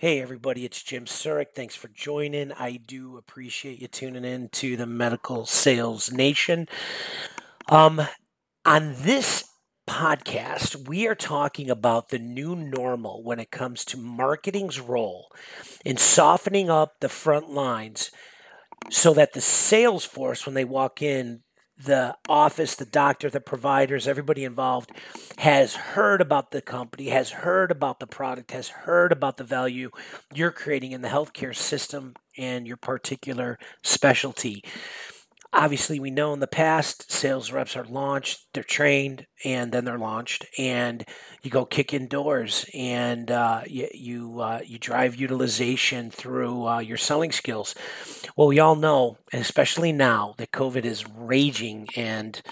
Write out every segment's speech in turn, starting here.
Hey, everybody, it's Jim Surik. Thanks for joining. I do appreciate you tuning in to the Medical Sales Nation. Um, on this podcast, we are talking about the new normal when it comes to marketing's role in softening up the front lines so that the sales force, when they walk in, the office, the doctor, the providers, everybody involved has heard about the company, has heard about the product, has heard about the value you're creating in the healthcare system and your particular specialty obviously we know in the past sales reps are launched they're trained and then they're launched and you go kick in doors and uh, you you, uh, you drive utilization through uh, your selling skills. Well we all know especially now that covid is raging and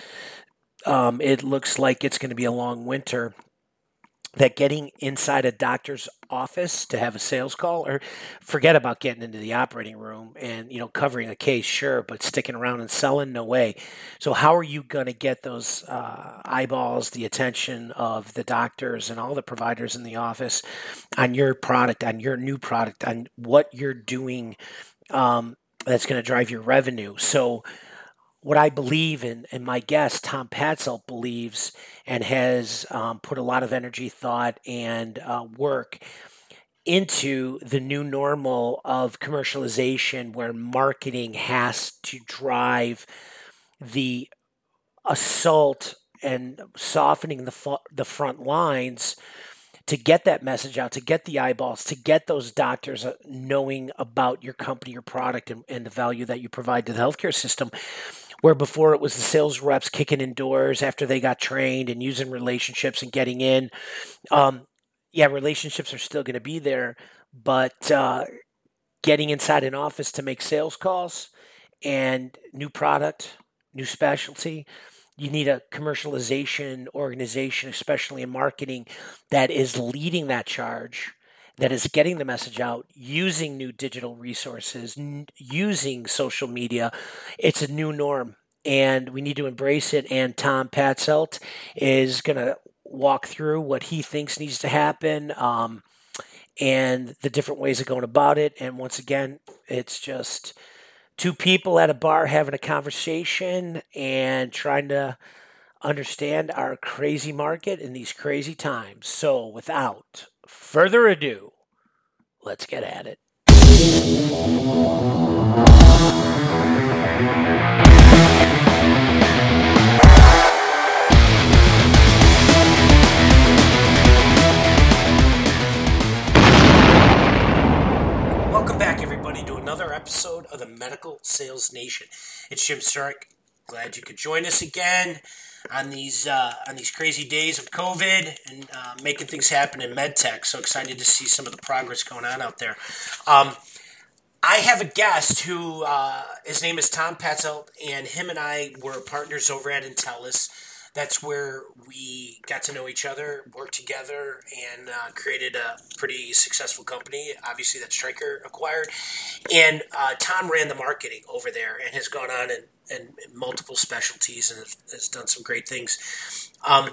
um, it looks like it's going to be a long winter that getting inside a doctor's office to have a sales call or forget about getting into the operating room and you know covering a case sure but sticking around and selling no way. So how are you going to get those uh, eyeballs the attention of the doctors and all the providers in the office on your product on your new product on what you're doing um, that's going to drive your revenue? So what I believe in, and my guest, Tom Patzelt, believes and has um, put a lot of energy, thought, and uh, work into the new normal of commercialization where marketing has to drive the assault and softening the, the front lines to get that message out, to get the eyeballs, to get those doctors uh, knowing about your company, your product, and, and the value that you provide to the healthcare system where before it was the sales reps kicking in doors after they got trained and using relationships and getting in. Um, yeah, relationships are still going to be there, but uh, getting inside an office to make sales calls and new product, new specialty. You need a commercialization organization, especially in marketing, that is leading that charge that is getting the message out using new digital resources, n- using social media. It's a new norm and we need to embrace it. And Tom Patzelt is going to walk through what he thinks needs to happen um, and the different ways of going about it. And once again, it's just two people at a bar having a conversation and trying to understand our crazy market in these crazy times. So, without further ado, let's get at it. Welcome back, everybody, to another episode of the Medical Sales Nation. It's Jim Surik. Glad you could join us again on these uh, on these crazy days of COVID and uh, making things happen in medtech. So excited to see some of the progress going on out there. Um, I have a guest who uh, his name is Tom Patzelt, and him and I were partners over at Entellus. That's where we got to know each other, worked together, and uh, created a pretty successful company. Obviously, that Stryker acquired. And uh, Tom ran the marketing over there and has gone on and and multiple specialties and has done some great things. Um,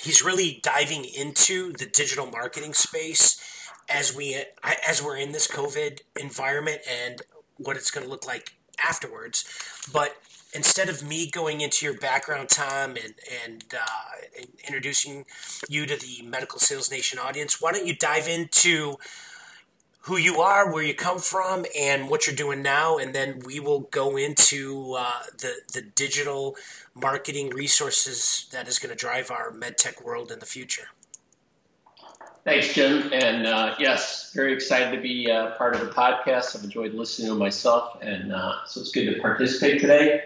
he's really diving into the digital marketing space as we as we're in this COVID environment and what it's going to look like afterwards. But instead of me going into your background, Tom, and and, uh, and introducing you to the Medical Sales Nation audience, why don't you dive into who you are, where you come from, and what you're doing now, and then we will go into uh, the the digital marketing resources that is going to drive our medtech world in the future. Thanks, Jim, and uh, yes, very excited to be uh, part of the podcast. I've enjoyed listening to myself, and uh, so it's good to participate today.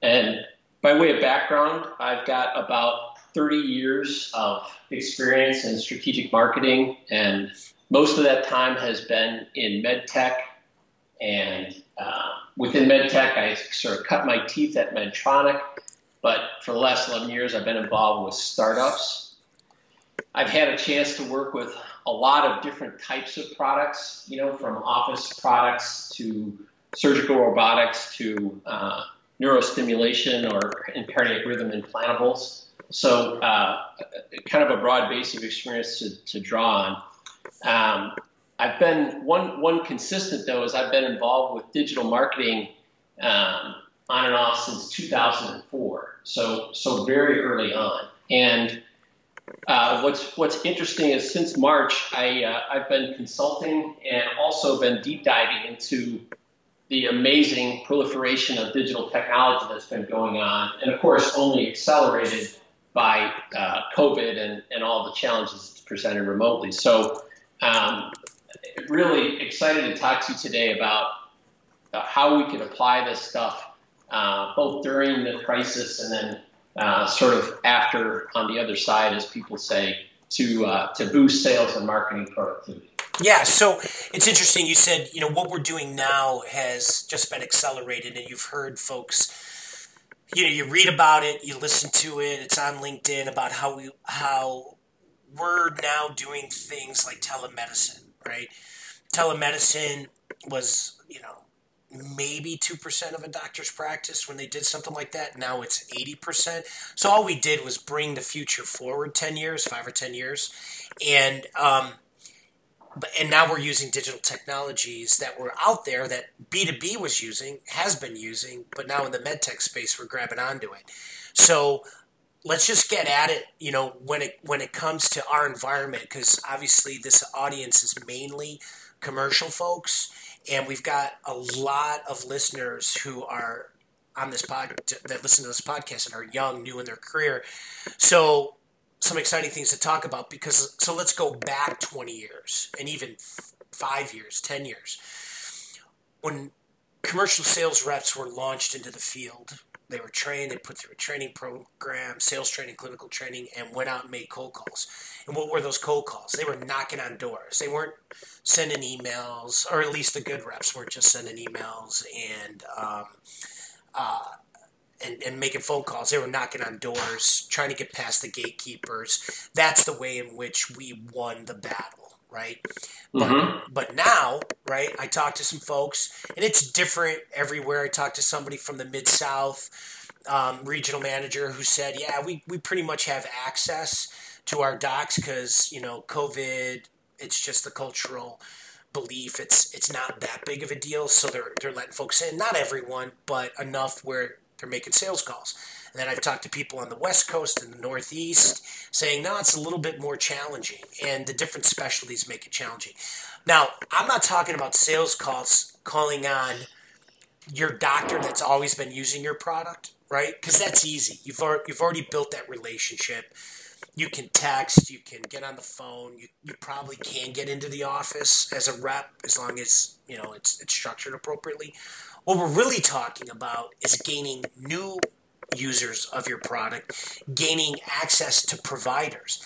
And by way of background, I've got about 30 years of experience in strategic marketing and most of that time has been in medtech, and uh, within medtech, I sort of cut my teeth at Medtronic. But for the last 11 years, I've been involved with startups. I've had a chance to work with a lot of different types of products, you know, from office products to surgical robotics to uh, neurostimulation or cardiac rhythm implantables. So, uh, kind of a broad base of experience to, to draw on. Um, I've been one one consistent though is I've been involved with digital marketing um, on and off since 2004. So so very early on. And uh, what's what's interesting is since March, I uh, I've been consulting and also been deep diving into the amazing proliferation of digital technology that's been going on, and of course only accelerated by uh, COVID and, and all the challenges presented remotely. So um, really excited to talk to you today about uh, how we can apply this stuff uh, both during the crisis and then uh, sort of after on the other side, as people say, to uh, to boost sales and marketing productivity. Yeah, so it's interesting. You said you know what we're doing now has just been accelerated, and you've heard folks. You know, you read about it, you listen to it. It's on LinkedIn about how we how we're now doing things like telemedicine, right? Telemedicine was you know maybe 2% of a doctor's practice when they did something like that. Now it's 80%. So all we did was bring the future forward 10 years, 5 or 10 years. And um, and now we're using digital technologies that were out there that B2B was using, has been using, but now in the medtech space we're grabbing onto it. So let's just get at it, you know, when it when it comes to our environment because obviously this audience is mainly commercial folks and we've got a lot of listeners who are on this pod that listen to this podcast and are young, new in their career. So some exciting things to talk about because so let's go back 20 years and even five years, 10 years. When commercial sales reps were launched into the field, they were trained, they put through a training program, sales training, clinical training, and went out and made cold calls. And what were those cold calls? They were knocking on doors. They weren't sending emails, or at least the good reps weren't just sending emails and um, uh, and, and making phone calls. They were knocking on doors, trying to get past the gatekeepers. That's the way in which we won the battle right? Mm-hmm. But, but now, right, I talked to some folks, and it's different everywhere. I talked to somebody from the Mid South um, regional manager who said, yeah, we, we pretty much have access to our docs because, you know, COVID, it's just the cultural belief. It's it's not that big of a deal, so they're, they're letting folks in. Not everyone, but enough where they're making sales calls. And then I've talked to people on the West Coast and the Northeast saying, no, it's a little bit more challenging. And the different specialties make it challenging. Now, I'm not talking about sales calls calling on your doctor that's always been using your product, right? Because that's easy. You've, you've already built that relationship. You can text, you can get on the phone, you, you probably can get into the office as a rep as long as you know it's, it's structured appropriately. What we're really talking about is gaining new users of your product, gaining access to providers.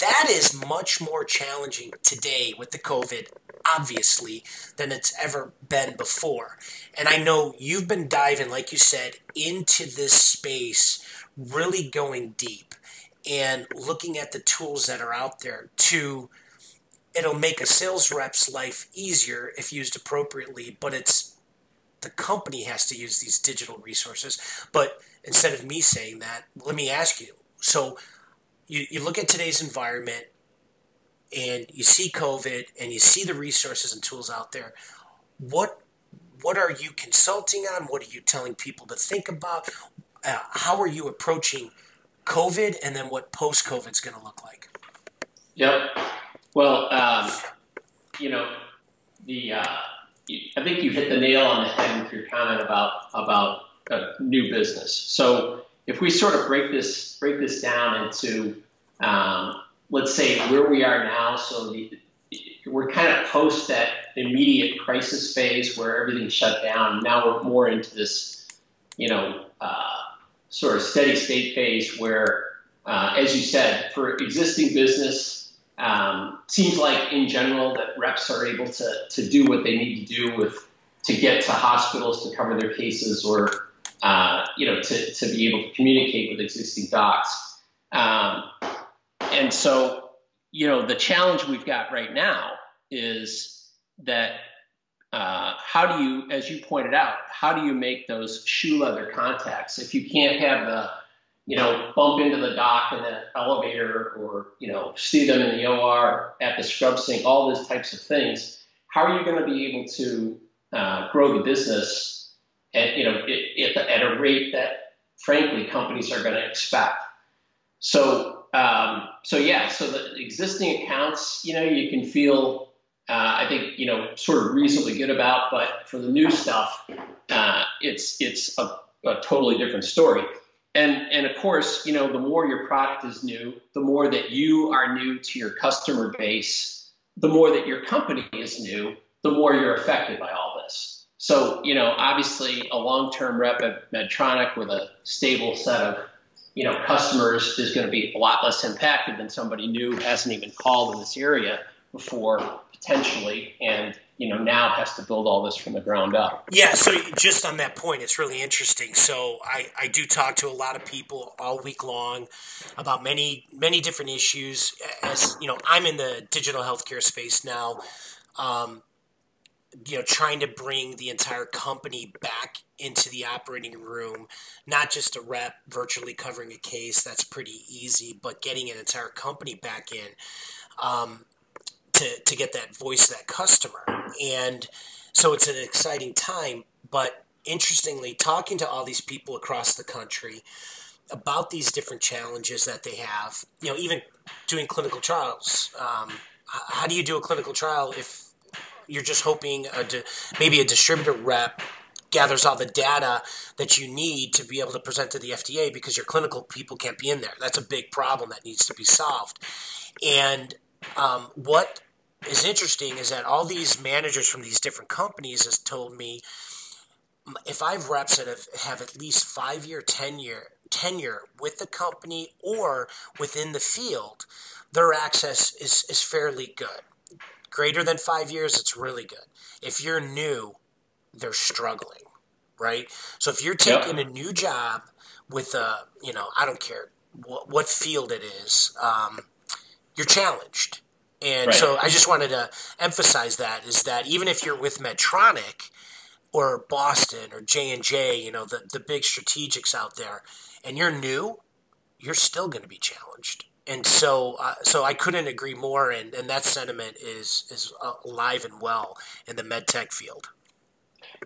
That is much more challenging today with the COVID, obviously, than it's ever been before. And I know you've been diving, like you said, into this space, really going deep and looking at the tools that are out there to it'll make a sales rep's life easier if used appropriately but it's the company has to use these digital resources. But instead of me saying that, let me ask you. So you, you look at today's environment and you see COVID and you see the resources and tools out there. What what are you consulting on? What are you telling people to think about? Uh, how are you approaching COVID and then what post COVID is going to look like? Yep. Well, um, you know, the uh, I think you hit the nail on the head with your comment about about a new business. So if we sort of break this break this down into um, let's say where we are now, so the, we're kind of post that immediate crisis phase where everything's shut down. Now we're more into this, you know, uh, sort of steady state phase where, uh, as you said, for existing business, um, seems like in general that reps are able to, to do what they need to do with to get to hospitals to cover their cases or uh, you know to, to be able to communicate with existing docs. Um, and so you know the challenge we've got right now is that uh, how do you, as you pointed out, how do you make those shoe leather contacts if you can't have the you know, bump into the doc in the elevator or, you know, see them in the OR at the scrub sink, all those types of things, how are you going to be able to uh, grow the business at, you know, at, at a rate that, frankly, companies are going to expect? So, um, so yeah, so the existing accounts, you know, you can feel, uh, I think, you know, sort of reasonably good about, but for the new stuff, uh, it's it's a, a totally different story. And, and of course, you know, the more your product is new, the more that you are new to your customer base, the more that your company is new, the more you're affected by all this. So, you know, obviously a long-term rep at Medtronic with a stable set of, you know, customers is going to be a lot less impacted than somebody new hasn't even called in this area before potentially. And you know now has to build all this from the ground up. Yeah, so just on that point, it's really interesting. So I, I do talk to a lot of people all week long about many many different issues. As you know, I'm in the digital healthcare space now. Um, you know, trying to bring the entire company back into the operating room, not just a rep virtually covering a case. That's pretty easy, but getting an entire company back in. Um, to, to get that voice, that customer. And so it's an exciting time. But interestingly, talking to all these people across the country about these different challenges that they have, you know, even doing clinical trials. Um, how do you do a clinical trial if you're just hoping a di- maybe a distributor rep gathers all the data that you need to be able to present to the FDA because your clinical people can't be in there. That's a big problem that needs to be solved. And um, what is interesting is that all these managers from these different companies has told me if I've reps that have, have at least five year, ten year tenure with the company or within the field, their access is, is fairly good. Greater than five years, it's really good. If you're new, they're struggling, right? So if you're taking yep. a new job with a, you know, I don't care what, what field it is, um, you're challenged and right. so I just wanted to emphasize that is that even if you're with Medtronic or Boston or J and J, you know the the big strategics out there, and you're new, you're still going to be challenged. And so, uh, so I couldn't agree more. And, and that sentiment is is alive and well in the med tech field.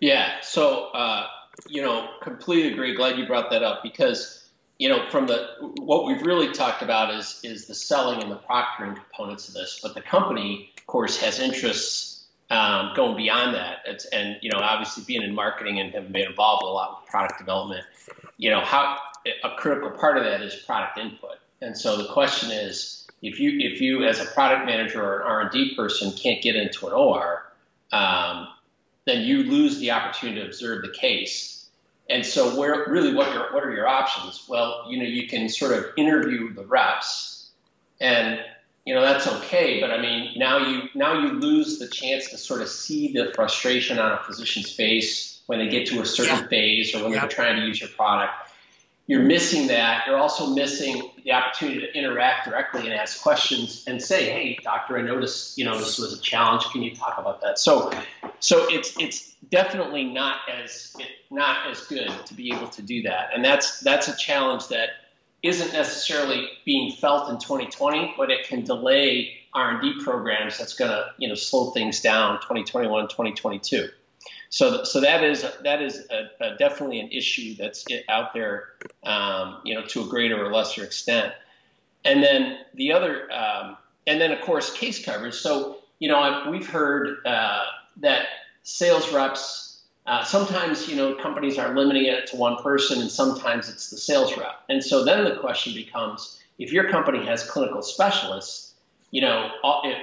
Yeah. So, uh, you know, completely agree. Glad you brought that up because you know, from the what we've really talked about is is the selling and the proctoring components of this, but the company, of course, has interests um, going beyond that. It's, and you know, obviously, being in marketing and having been involved a lot with product development, you know, how a critical part of that is product input. And so the question is, if you if you as a product manager or an R and D person can't get into an OR, um, then you lose the opportunity to observe the case and so, where really, what your what are your options? Well, you know, you can sort of interview the reps, and you know that's okay. But I mean, now you now you lose the chance to sort of see the frustration on a physician's face when they get to a certain yeah. phase or when yeah. they're trying to use your product you're missing that. You're also missing the opportunity to interact directly and ask questions and say, "Hey, doctor, I noticed you know this was a challenge. Can you talk about that?" So, so it's it's definitely not as not as good to be able to do that, and that's that's a challenge that isn't necessarily being felt in 2020, but it can delay R&D programs. That's going to you know slow things down 2021, 2022. So, so that is that is a, a definitely an issue that's out there, um, you know, to a greater or lesser extent. And then the other, um, and then of course case coverage. So, you know, we've heard uh, that sales reps uh, sometimes, you know, companies are limiting it to one person, and sometimes it's the sales rep. And so then the question becomes, if your company has clinical specialists, you know,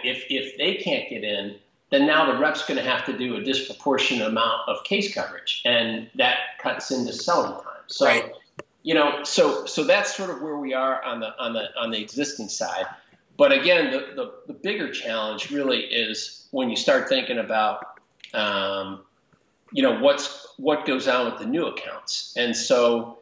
if if they can't get in then now the rep's going to have to do a disproportionate amount of case coverage, and that cuts into selling time. So, right. you know, so so that's sort of where we are on the on the on the existing side. But again, the the, the bigger challenge really is when you start thinking about, um, you know, what's what goes on with the new accounts, and so.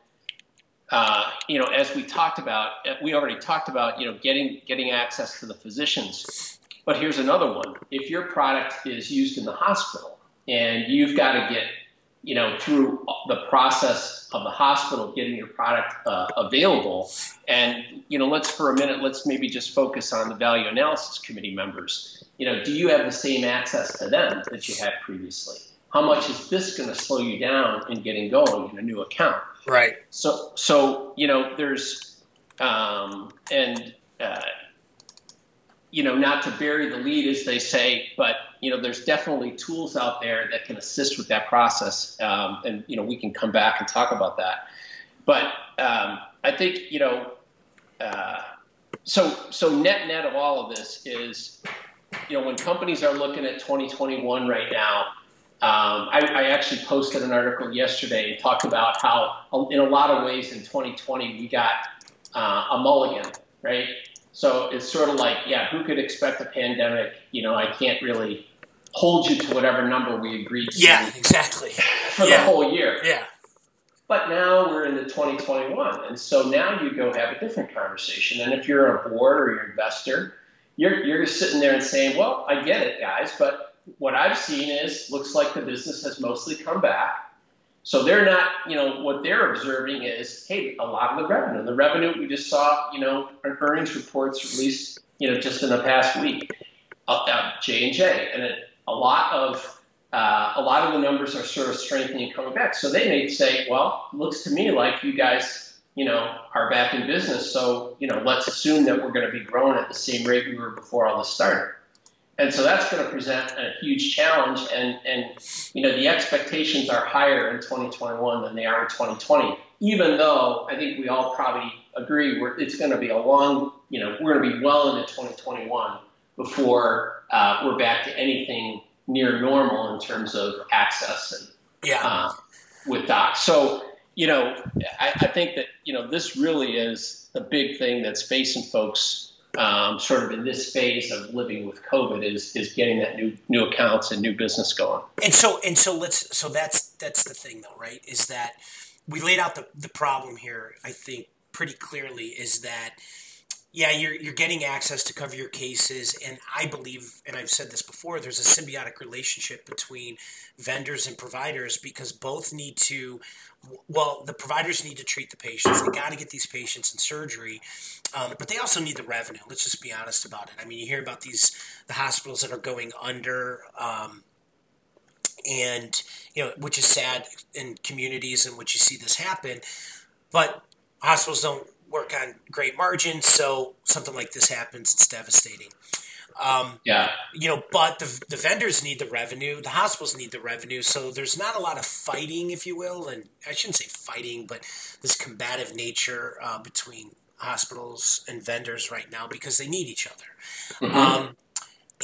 Uh, you know, as we talked about, we already talked about, you know, getting getting access to the physicians but here's another one. If your product is used in the hospital and you've got to get you know, through the process of the hospital getting your product uh, available. And, you know, let's for a minute, let's maybe just focus on the value analysis committee members. You know, do you have the same access to them that you had previously? How much is this going to slow you down in getting going in a new account? Right. So, so you know, there's, um, and, uh, you know, not to bury the lead, as they say, but you know, there's definitely tools out there that can assist with that process, um, and you know, we can come back and talk about that. But um, I think you know, uh, so so net net of all of this is, you know, when companies are looking at 2021 right now, um, I, I, actually posted an article yesterday and talked about how, in a lot of ways, in 2020 we got uh, a mulligan, right? So it's sort of like, yeah, who could expect a pandemic? You know, I can't really hold you to whatever number we agreed to. Yeah, exactly. For yeah. the whole year. Yeah. But now we're into 2021, and so now you go have a different conversation. And if you're a board or you're an investor, you're you're sitting there and saying, "Well, I get it, guys, but what I've seen is looks like the business has mostly come back. So they're not, you know, what they're observing is, hey, a lot of the revenue, the revenue we just saw, you know, earnings reports released, you know, just in the past week, uh, J and J, and a lot of uh, a lot of the numbers are sort of strengthening coming back. So they may say, well, looks to me like you guys, you know, are back in business. So you know, let's assume that we're going to be growing at the same rate we were before all this started. And so that's going to present a huge challenge. And, and, you know, the expectations are higher in 2021 than they are in 2020, even though I think we all probably agree we're, it's going to be a long, you know, we're going to be well into 2021 before uh, we're back to anything near normal in terms of access and yeah. Uh, with docs. So, you know, I, I think that, you know, this really is the big thing that's facing folks um, sort of in this phase of living with COVID is is getting that new new accounts and new business going. And so and so let's so that's that's the thing though, right? Is that we laid out the the problem here. I think pretty clearly is that yeah, you're you're getting access to cover your cases, and I believe, and I've said this before, there's a symbiotic relationship between vendors and providers because both need to. Well, the providers need to treat the patients. They got to get these patients in surgery, um, but they also need the revenue. Let's just be honest about it. I mean, you hear about these the hospitals that are going under. Um, and you know, which is sad in communities in which you see this happen, but hospitals don't work on great margins, so something like this happens, it's devastating. Um, yeah. You know, but the, the vendors need the revenue, the hospitals need the revenue, so there's not a lot of fighting, if you will, and I shouldn't say fighting, but this combative nature uh, between hospitals and vendors right now because they need each other. Mm-hmm. Um,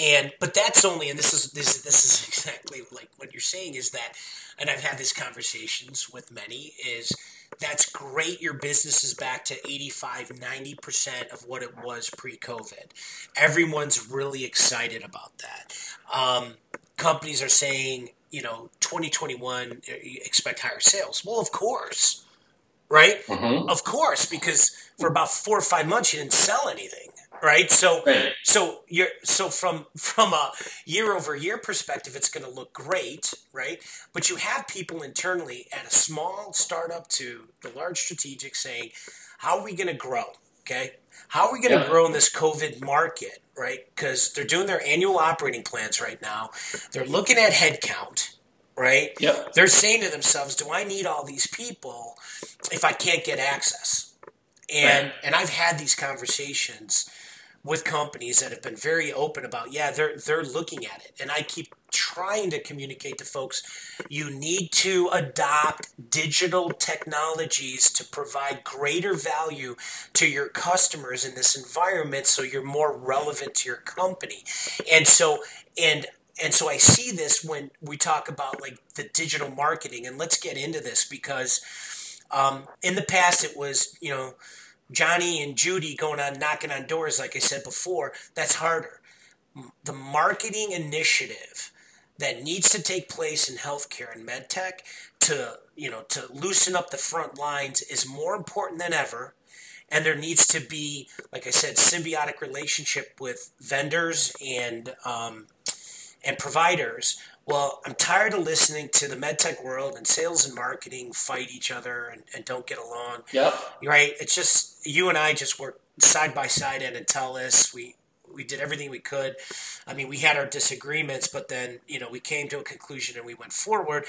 and but that's only, and this is this this is exactly like what you're saying is that, and I've had these conversations with many is that's great. Your business is back to 85, 90% of what it was pre COVID. Everyone's really excited about that. Um, companies are saying, you know, 2021, expect higher sales. Well, of course, right? Mm-hmm. Of course, because for about four or five months, you didn't sell anything right? So right. so you're so from from a year over year perspective, it's going to look great, right? But you have people internally at a small startup to the large strategic saying, "How are we going to grow?" Okay, how are we going to yeah. grow in this COVID market, right? Because they're doing their annual operating plans right now. They're looking at headcount. Right? Yep. They're saying to themselves, "Do I need all these people if I can't get access?" And and I've had these conversations with companies that have been very open about yeah they're they're looking at it. And i keep trying to communicate to folks you need to adopt digital technologies to provide greater value to your customers in this environment so you're more relevant to your company. And so and and so i see this when we talk about like the digital marketing. And let's get into this because um, in the past it was you know Johnny and Judy going on knocking on doors, like I said before, that's harder. The marketing initiative that needs to take place in healthcare and medtech to you know to loosen up the front lines is more important than ever and there needs to be like i said symbiotic relationship with vendors and um, and providers well, I'm tired of listening to the medtech world and sales and marketing fight each other and, and don't get along. Yep. Right? It's just you and I just work side by side at Entellus. We we did everything we could. I mean, we had our disagreements, but then you know we came to a conclusion and we went forward.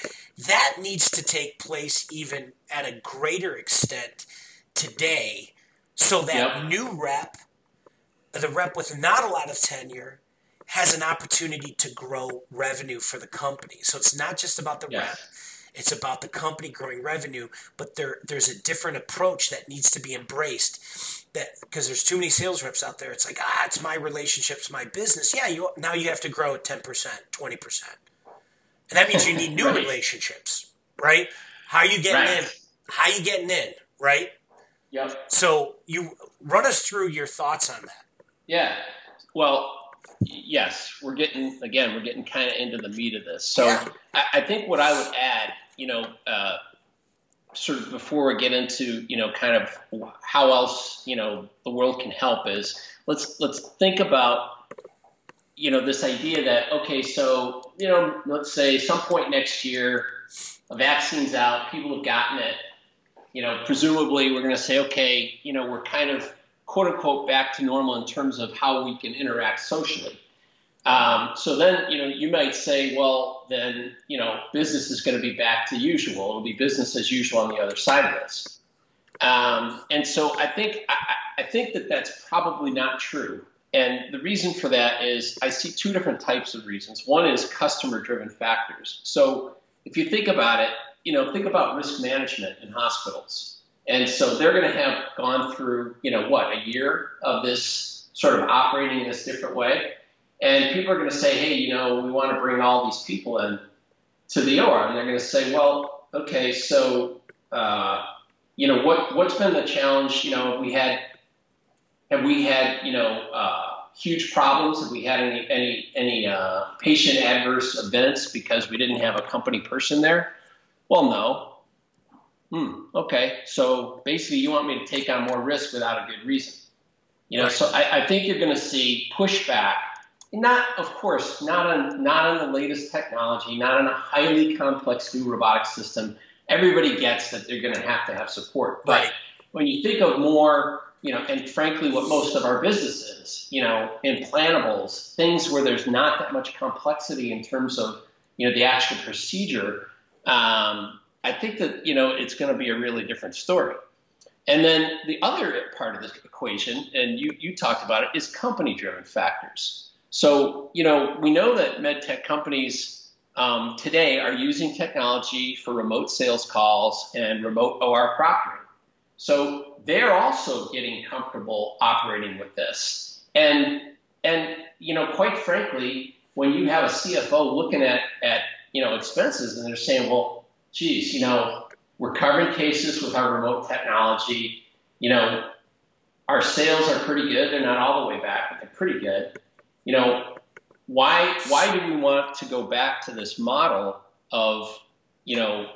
That needs to take place even at a greater extent today, so that Yep. new rep, the rep with not a lot of tenure, has an opportunity to grow revenue for the company. So it's not just about the Yes. rep. It's about the company growing revenue, but there there's a different approach that needs to be embraced. That because there's too many sales reps out there. It's like ah, it's my relationships, my business. Yeah, you now you have to grow at ten percent, twenty percent, and that means you need new Right. relationships, right? How are you getting Right. in? How are you getting in, right? Yep. So you run us through your thoughts on that. Yeah. Well, yes, we're getting again, we're getting kind of into the meat of this. So Yeah. I, I think what I would add, you know, uh, sort of before we get into, you know, kind of how else, you know, the world can help is let's let's think about, you know, this idea that okay, so you know, let's say some point next year, a vaccine's out, people have gotten it. You know, presumably we're going to say, okay, you know, we're kind of quote unquote back to normal in terms of how we can interact socially. Um, so then, you know, you might say, well, then, you know, business is going to be back to usual. It'll be business as usual on the other side of this. Um, and so I think I, I think that that's probably not true. And the reason for that is I see two different types of reasons. One is customer-driven factors. So if you think about it, you know, think about risk management in hospitals. And so they're going to have gone through, you know, what, a year of this sort of operating in this different way. And people are going to say, hey, you know, we want to bring all these people in to the OR. And they're going to say, well, okay, so, uh, you know, what, what's been the challenge? You know, we had, have we had, you know, uh, huge problems? Have we had any, any, any uh, patient adverse events because we didn't have a company person there? Well, no. Hmm. Okay. So basically, you want me to take on more risk without a good reason. You know, Right. so I, I think you're going to see pushback. Not, of course, not on not on the latest technology, not on a highly complex new robotic system. Everybody gets that they're going to have to have support. But Right. when you think of more, you know, and frankly, what most of our business is, you know, implantables, things where there's not that much complexity in terms of, you know, the actual procedure. Um, I think that you know it's going to be a really different story. And then the other part of this equation, and you, you talked about it, is company driven factors. So, you know, we know that medtech companies um, today are using technology for remote sales calls and remote OR proctoring. So they're also getting comfortable operating with this. And, and you know, quite frankly, when you have a CFO looking at, at you know, expenses and they're saying, well, geez, you know, we're covering cases with our remote technology. You know, our sales are pretty good. They're not all the way back, but they're pretty good. You know, why why do we want to go back to this model of, you know,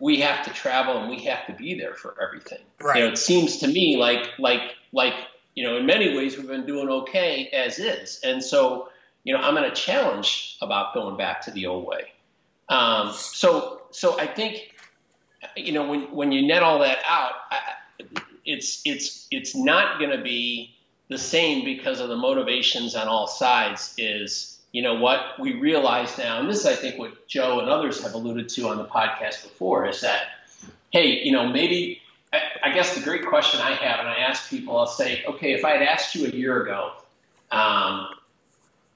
we have to travel and we have to be there for everything? Right. You know, it seems to me like like like you know, in many ways we've been doing okay as is, and so you know, I'm going to challenge about going back to the old way. Um, so so I think you know when when you net all that out, I, it's it's it's not going to be the same because of the motivations on all sides. Is you know what we realize now, and this is I think what Joe and others have alluded to on the podcast before, is that hey, you know maybe I, I guess the great question I have, and I ask people, I'll say, okay, if I had asked you a year ago, um,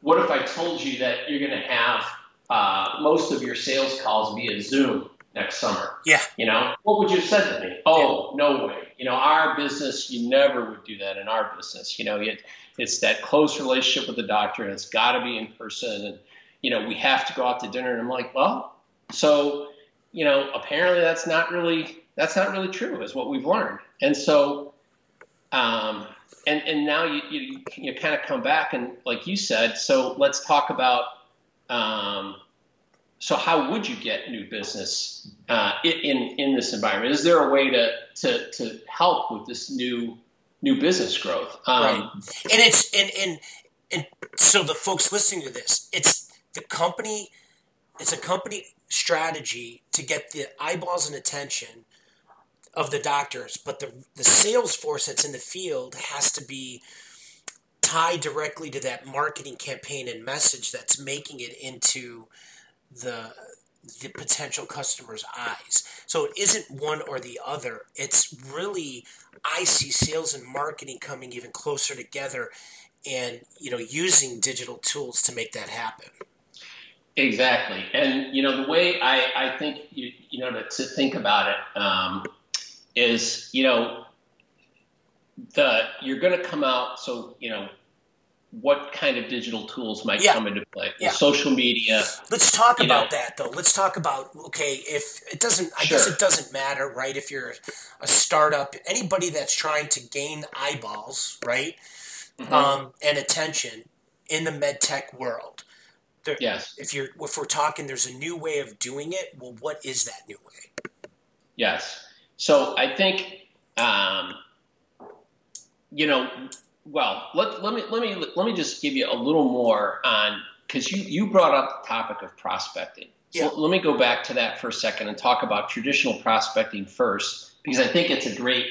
what if I told you that you're going to have uh, most of your sales calls via Zoom next summer? Yeah. You know, what would you have said to me? Oh, no way. You know, our business, you never would do that in our business. You know, it, it's that close relationship with the doctor, and it's got to be in person. And, you know, we have to go out to dinner. And I'm like, well, so, you know, apparently that's not really that's not really true, is what we've learned. And so, um, and and now you you, you kind of come back and like you said, so let's talk about. Um, so how would you get new business uh, in in this environment? Is there a way to to to help with this new new business growth? Um, Right. and it's and, and and so the folks listening to this it's the company it's a company strategy to get the eyeballs and attention of the doctors, but the the sales force that's in the field has to be tied directly to that marketing campaign and message that's making it into the the potential customer's eyes. So it isn't one or the other. It's really I see sales and marketing coming even closer together and you know using digital tools to make that happen. Exactly, and you know the way I, I think you you know to, to think about it um, is you know the you're going to come out so you know what kind of digital tools might yeah. come into play yeah. social media let's talk about know. that though let's talk about okay if it doesn't i sure. guess it doesn't matter right if you're a startup anybody that's trying to gain eyeballs right mm-hmm. um, and attention in the med tech world there, yes if you're if we're talking there's a new way of doing it well what is that new way yes so i think um, you know well, let, let me let me let me just give you a little more on because you you brought up the topic of prospecting. So yeah. let me go back to that for a second and talk about traditional prospecting first because I think it's a great.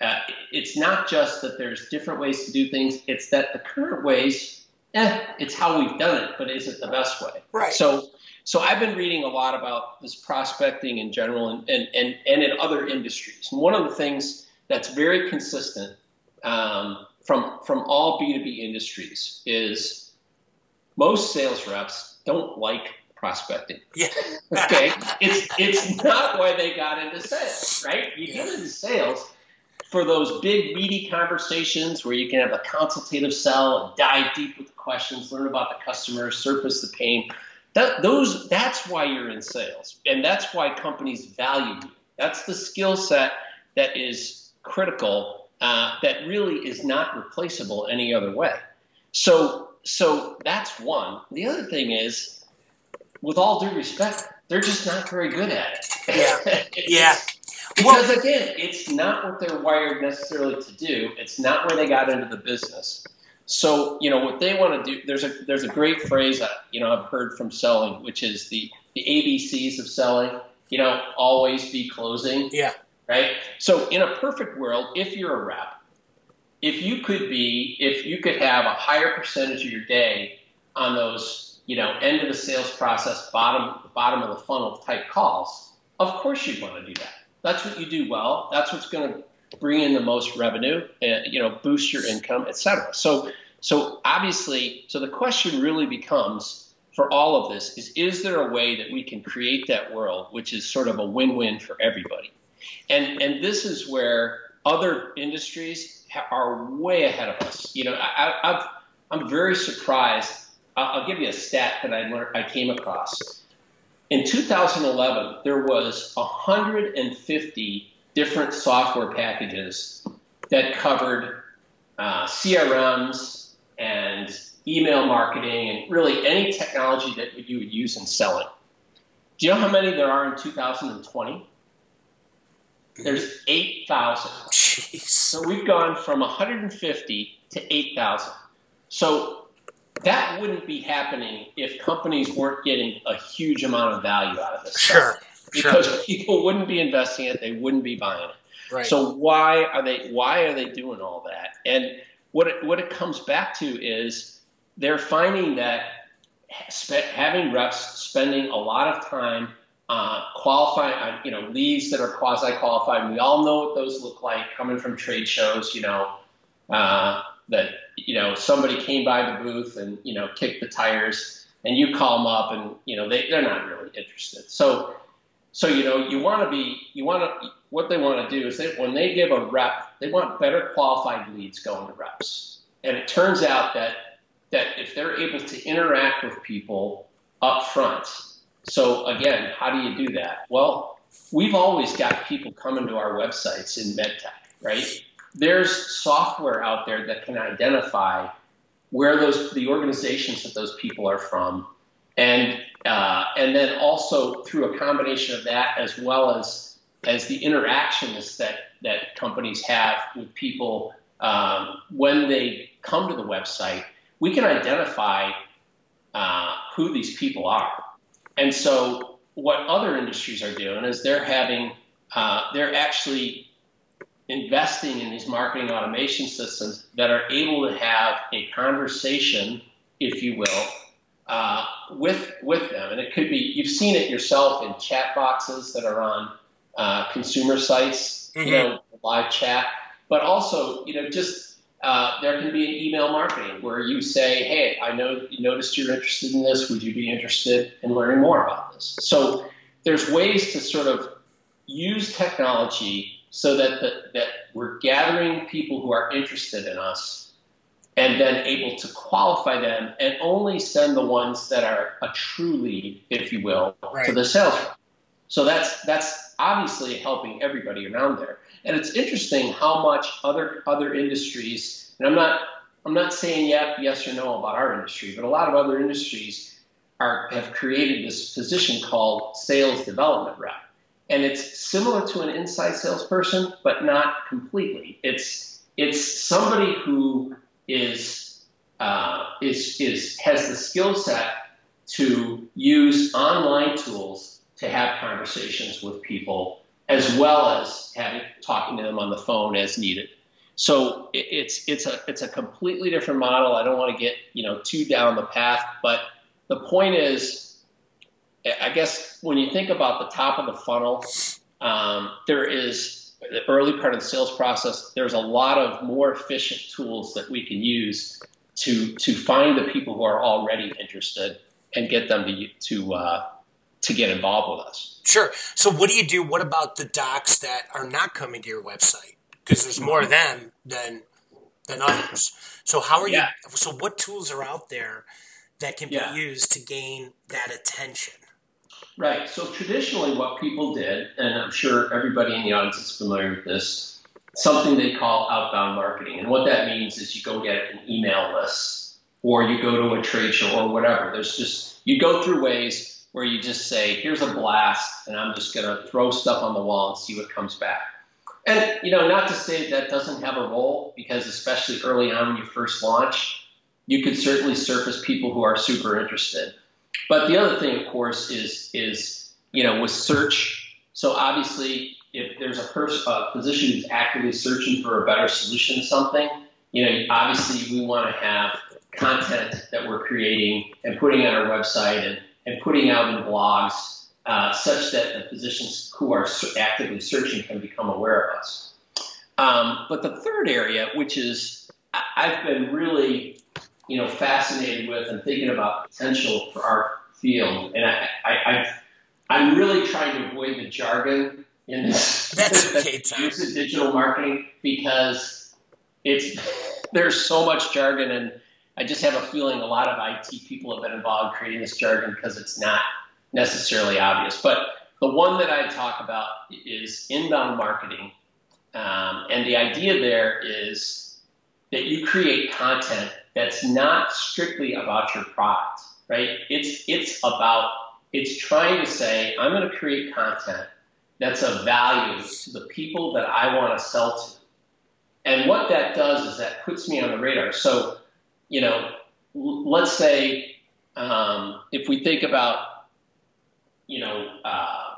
Uh, it's not just that there's different ways to do things; it's that the current ways, eh, it's how we've done it, but is it the best way? Right. So, so I've been reading a lot about this prospecting in general and and and, and in other industries. And one of the things that's very consistent um, from from all B2B industries is most sales reps don't like prospecting. Yeah. okay. It's it's not why they got into sales, right? You get into sales for those big meaty conversations where you can have a consultative sell and dive deep with the questions, learn about the customer, surface the pain. That those that's why you're in sales. And that's why companies value you. That's the skill set that is critical uh, that really is not replaceable any other way. So, so that's one. The other thing is, with all due respect, they're just not very good at it. Yeah. yeah. Because well, again, it's not what they're wired necessarily to do. It's not where they got into the business. So, you know, what they want to do, there's a there's a great phrase that, you know, I've heard from selling, which is the the ABCs of selling. You know, always be closing. Yeah right? So in a perfect world, if you're a rep, if you could be, if you could have a higher percentage of your day on those, you know, end of the sales process, bottom bottom of the funnel type calls, of course you'd want to do that. That's what you do well. That's what's going to bring in the most revenue, and, you know, boost your income, et cetera. So, so obviously, so the question really becomes for all of this is: Is there a way that we can create that world, which is sort of a win-win for everybody? And and this is where other industries are way ahead of us. You know, I, I've, I'm very surprised. I'll, I'll give you a stat that I learned, I came across. In 2011, there was 150 different software packages that covered uh, CRMs and email marketing and really any technology that you would use in selling. Do you know how many there are in 2020? There's 8,000. So we've gone from 150 to 8,000. So that wouldn't be happening if companies weren't getting a huge amount of value out of this. Sure. Because sure. people wouldn't be investing it, they wouldn't be buying it. Right. So why are they why are they doing all that? And what it, what it comes back to is they're finding that having reps spending a lot of time uh, qualifying, uh, you know, leads that are quasi-qualified. We all know what those look like coming from trade shows. You know, uh, that you know somebody came by the booth and you know kicked the tires, and you call them up, and you know they they're not really interested. So, so you know you want to be you want to what they want to do is they when they give a rep, they want better qualified leads going to reps, and it turns out that that if they're able to interact with people up front so again, how do you do that? Well, we've always got people coming to our websites in medtech, right? There's software out there that can identify where those the organizations that those people are from, and uh, and then also through a combination of that as well as as the interactions that that companies have with people um, when they come to the website, we can identify uh, who these people are And so what other industries are doing is they're having, uh, they're actually investing in these marketing automation systems that are able to have a conversation, if you will, uh, with with them. And it could be you've seen it yourself in chat boxes that are on uh, consumer sites, mm-hmm. you know, live chat, but also you know just. Uh, there can be an email marketing where you say, "Hey, I know noticed you're interested in this. Would you be interested in learning more about this?" So there's ways to sort of use technology so that the, that we're gathering people who are interested in us and then able to qualify them and only send the ones that are a true lead, if you will, right. to the sales rep. So that's that's obviously helping everybody around there. And it's interesting how much other other industries, and I'm not I'm not saying yet yes or no about our industry, but a lot of other industries are have created this position called sales development rep and it's similar to an inside salesperson, but not completely. It's it's somebody who is uh, is is has the skill set to use online tools to have conversations with people, as well as having talking to them on the phone as needed. So it's it's a it's a completely different model. I don't want to get you know too down the path, but the point is I guess when you think about the top of the funnel, um, there is the early part of the sales process. There's a lot of more efficient tools that we can use to to find the people who are already interested and get them to to uh, to get involved with us. Sure. So what do you do? What about the docs that are not coming to your website? Because there's more of them than than others. So how are yeah. you? So what tools are out there that can be yeah. used to gain that attention? Right. So traditionally, what people did, and I'm sure everybody in the audience is familiar with this, something they call outbound marketing. And what that means is you go get an email list, or you go to a trade show, or whatever. There's just you go through ways where you just say, "Here's a blast," and I'm just going to throw stuff on the wall and see what comes back. And you know, not to say that doesn't have a role, because especially early on when you first launch, you could certainly surface people who are super interested. But the other thing, of course, is is you know with search. So obviously, if there's a person, a physician who's actively searching for a better solution to something, you know, obviously we want to have content that we're creating and putting on our website and, and putting out in blogs uh, such that the physicians who are actively searching can become aware of us. Um, but the third area, which is I've been really you know, fascinated with and thinking about potential for our field. And I, I, I am really trying to avoid the jargon in this. That's okay, Tom. Use of digital marketing because it's there's so much jargon, and I just have a feeling a lot of IT people have been involved creating this jargon because it's not necessarily obvious. But the one that I talk about is inbound marketing, um, and the idea there is that you create content that's not strictly about your product, right? It's it's about it's trying to say I'm going to create content that's of value to the people that I want to sell to. And what that does is that puts me on the radar. So, you know, let's say um, if we think about, you know, uh,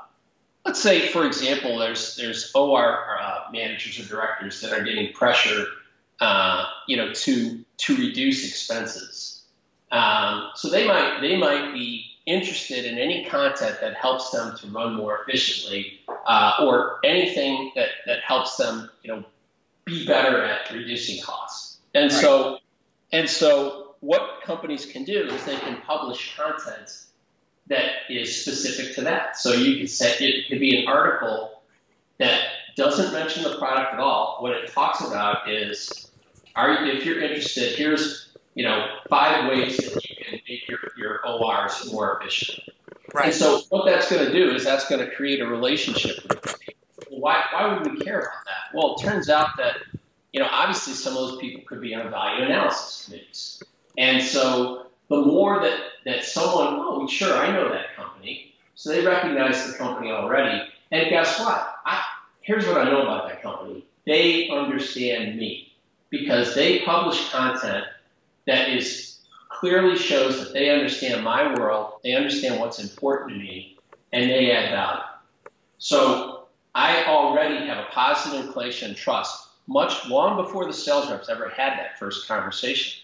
let's say for example, there's there's OR uh, managers or directors that are getting pressure uh, you know, to to reduce expenses. Um, so they might they might be interested in any content that helps them to run more efficiently, uh, or anything that that helps them, you know, be better at reducing costs. And right. so, and so, what companies can do is they can publish content that is specific to that. So you could set it could be an article that doesn't mention the product at all. What it talks about is are you, if you're interested, here's you know five ways that you can make your, your ORs more efficient. Right. And so what that's going to do is that's going to create a relationship with people. Why, why would we care about that? Well, it turns out that you know obviously some of those people could be on value analysis committees, and so the more that that someone, oh, sure, I know that company, so they recognize the company already, and guess what? I, here's what I know about that company. They understand me because they publish content that is clearly shows that they understand my world, they understand what's important to me, and they add value. So I already have a positive inclination and trust much long before the sales reps ever had that first conversation.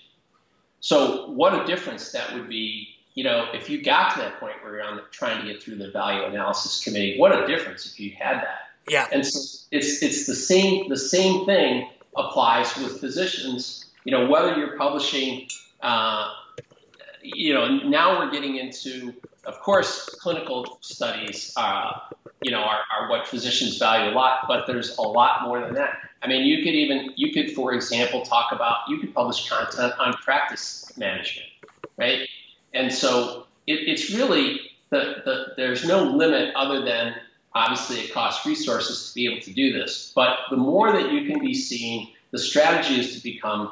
So what a difference that would be, you know, if you got to that point where you're on the, trying to get through the value analysis committee, what a difference if you had that. Yeah. And so it's it's the same the same thing applies with physicians. You know, whether you're publishing, uh, you know, now we're getting into, of course, clinical studies. Uh, you know, are, are what physicians value a lot, but there's a lot more than that. I mean, you could even, you could, for example, talk about, you could publish content on practice management, right? And so it, it's really, the, the, there's no limit other than obviously it costs resources to be able to do this. But the more that you can be seen, the strategy is to become,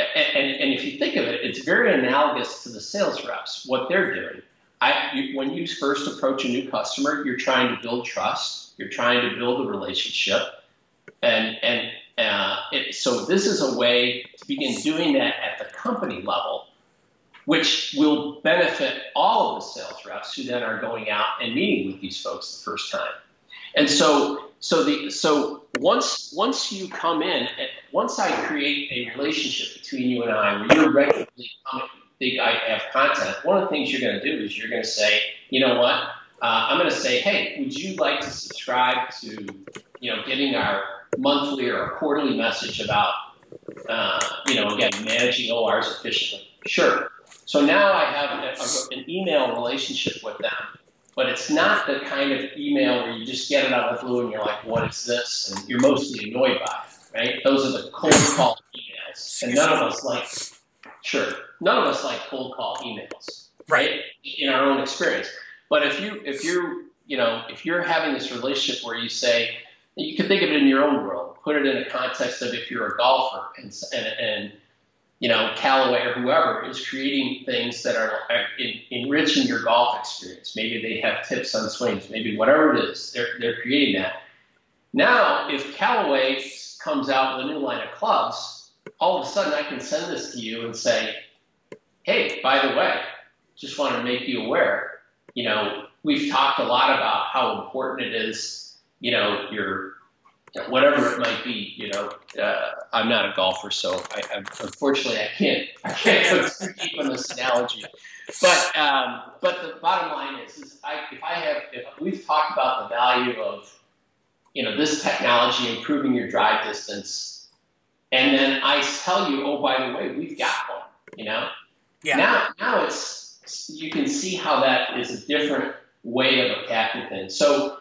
and, and if you think of it, it's very analogous to the sales reps, what they're doing. I, you, when you first approach a new customer, you're trying to build trust. You're trying to build a relationship, and and uh, it, so this is a way to begin doing that at the company level, which will benefit all of the sales reps who then are going out and meeting with these folks the first time. And so so the so once once you come in, once I create a relationship between you and I, where you're regularly coming big I have content, one of the things you're going to do is you're going to say, you know what? Uh, I'm going to say, hey, would you like to subscribe to, you know, getting our monthly or quarterly message about, uh, you know, again, managing ORs efficiently? Sure. So now I have a, a, an email relationship with them, but it's not the kind of email where you just get it out of the blue and you're like, what is this? And you're mostly annoyed by it, right? Those are the cold call emails. And none of us like Sure. None of us like cold call emails, right? In our own experience. But if you if you're you know if you're having this relationship where you say you can think of it in your own world, put it in a context of if you're a golfer and and, and you know Callaway or whoever is creating things that are uh, in, enriching your golf experience. Maybe they have tips on swings, maybe whatever it is, they're they're creating that. Now, if Callaway comes out with a new line of clubs all of a sudden I can send this to you and say, hey, by the way, just want to make you aware, you know, we've talked a lot about how important it is, you know, your whatever it might be, you know, uh, I'm not a golfer, so I, I, unfortunately I can't I can't keep on this analogy. But um, but the bottom line is, is I, if I have if we've talked about the value of you know this technology improving your drive distance and then I tell you, oh, by the way, we've got one. You know. Yeah. Now, now it's you can see how that is a different way of attacking things. So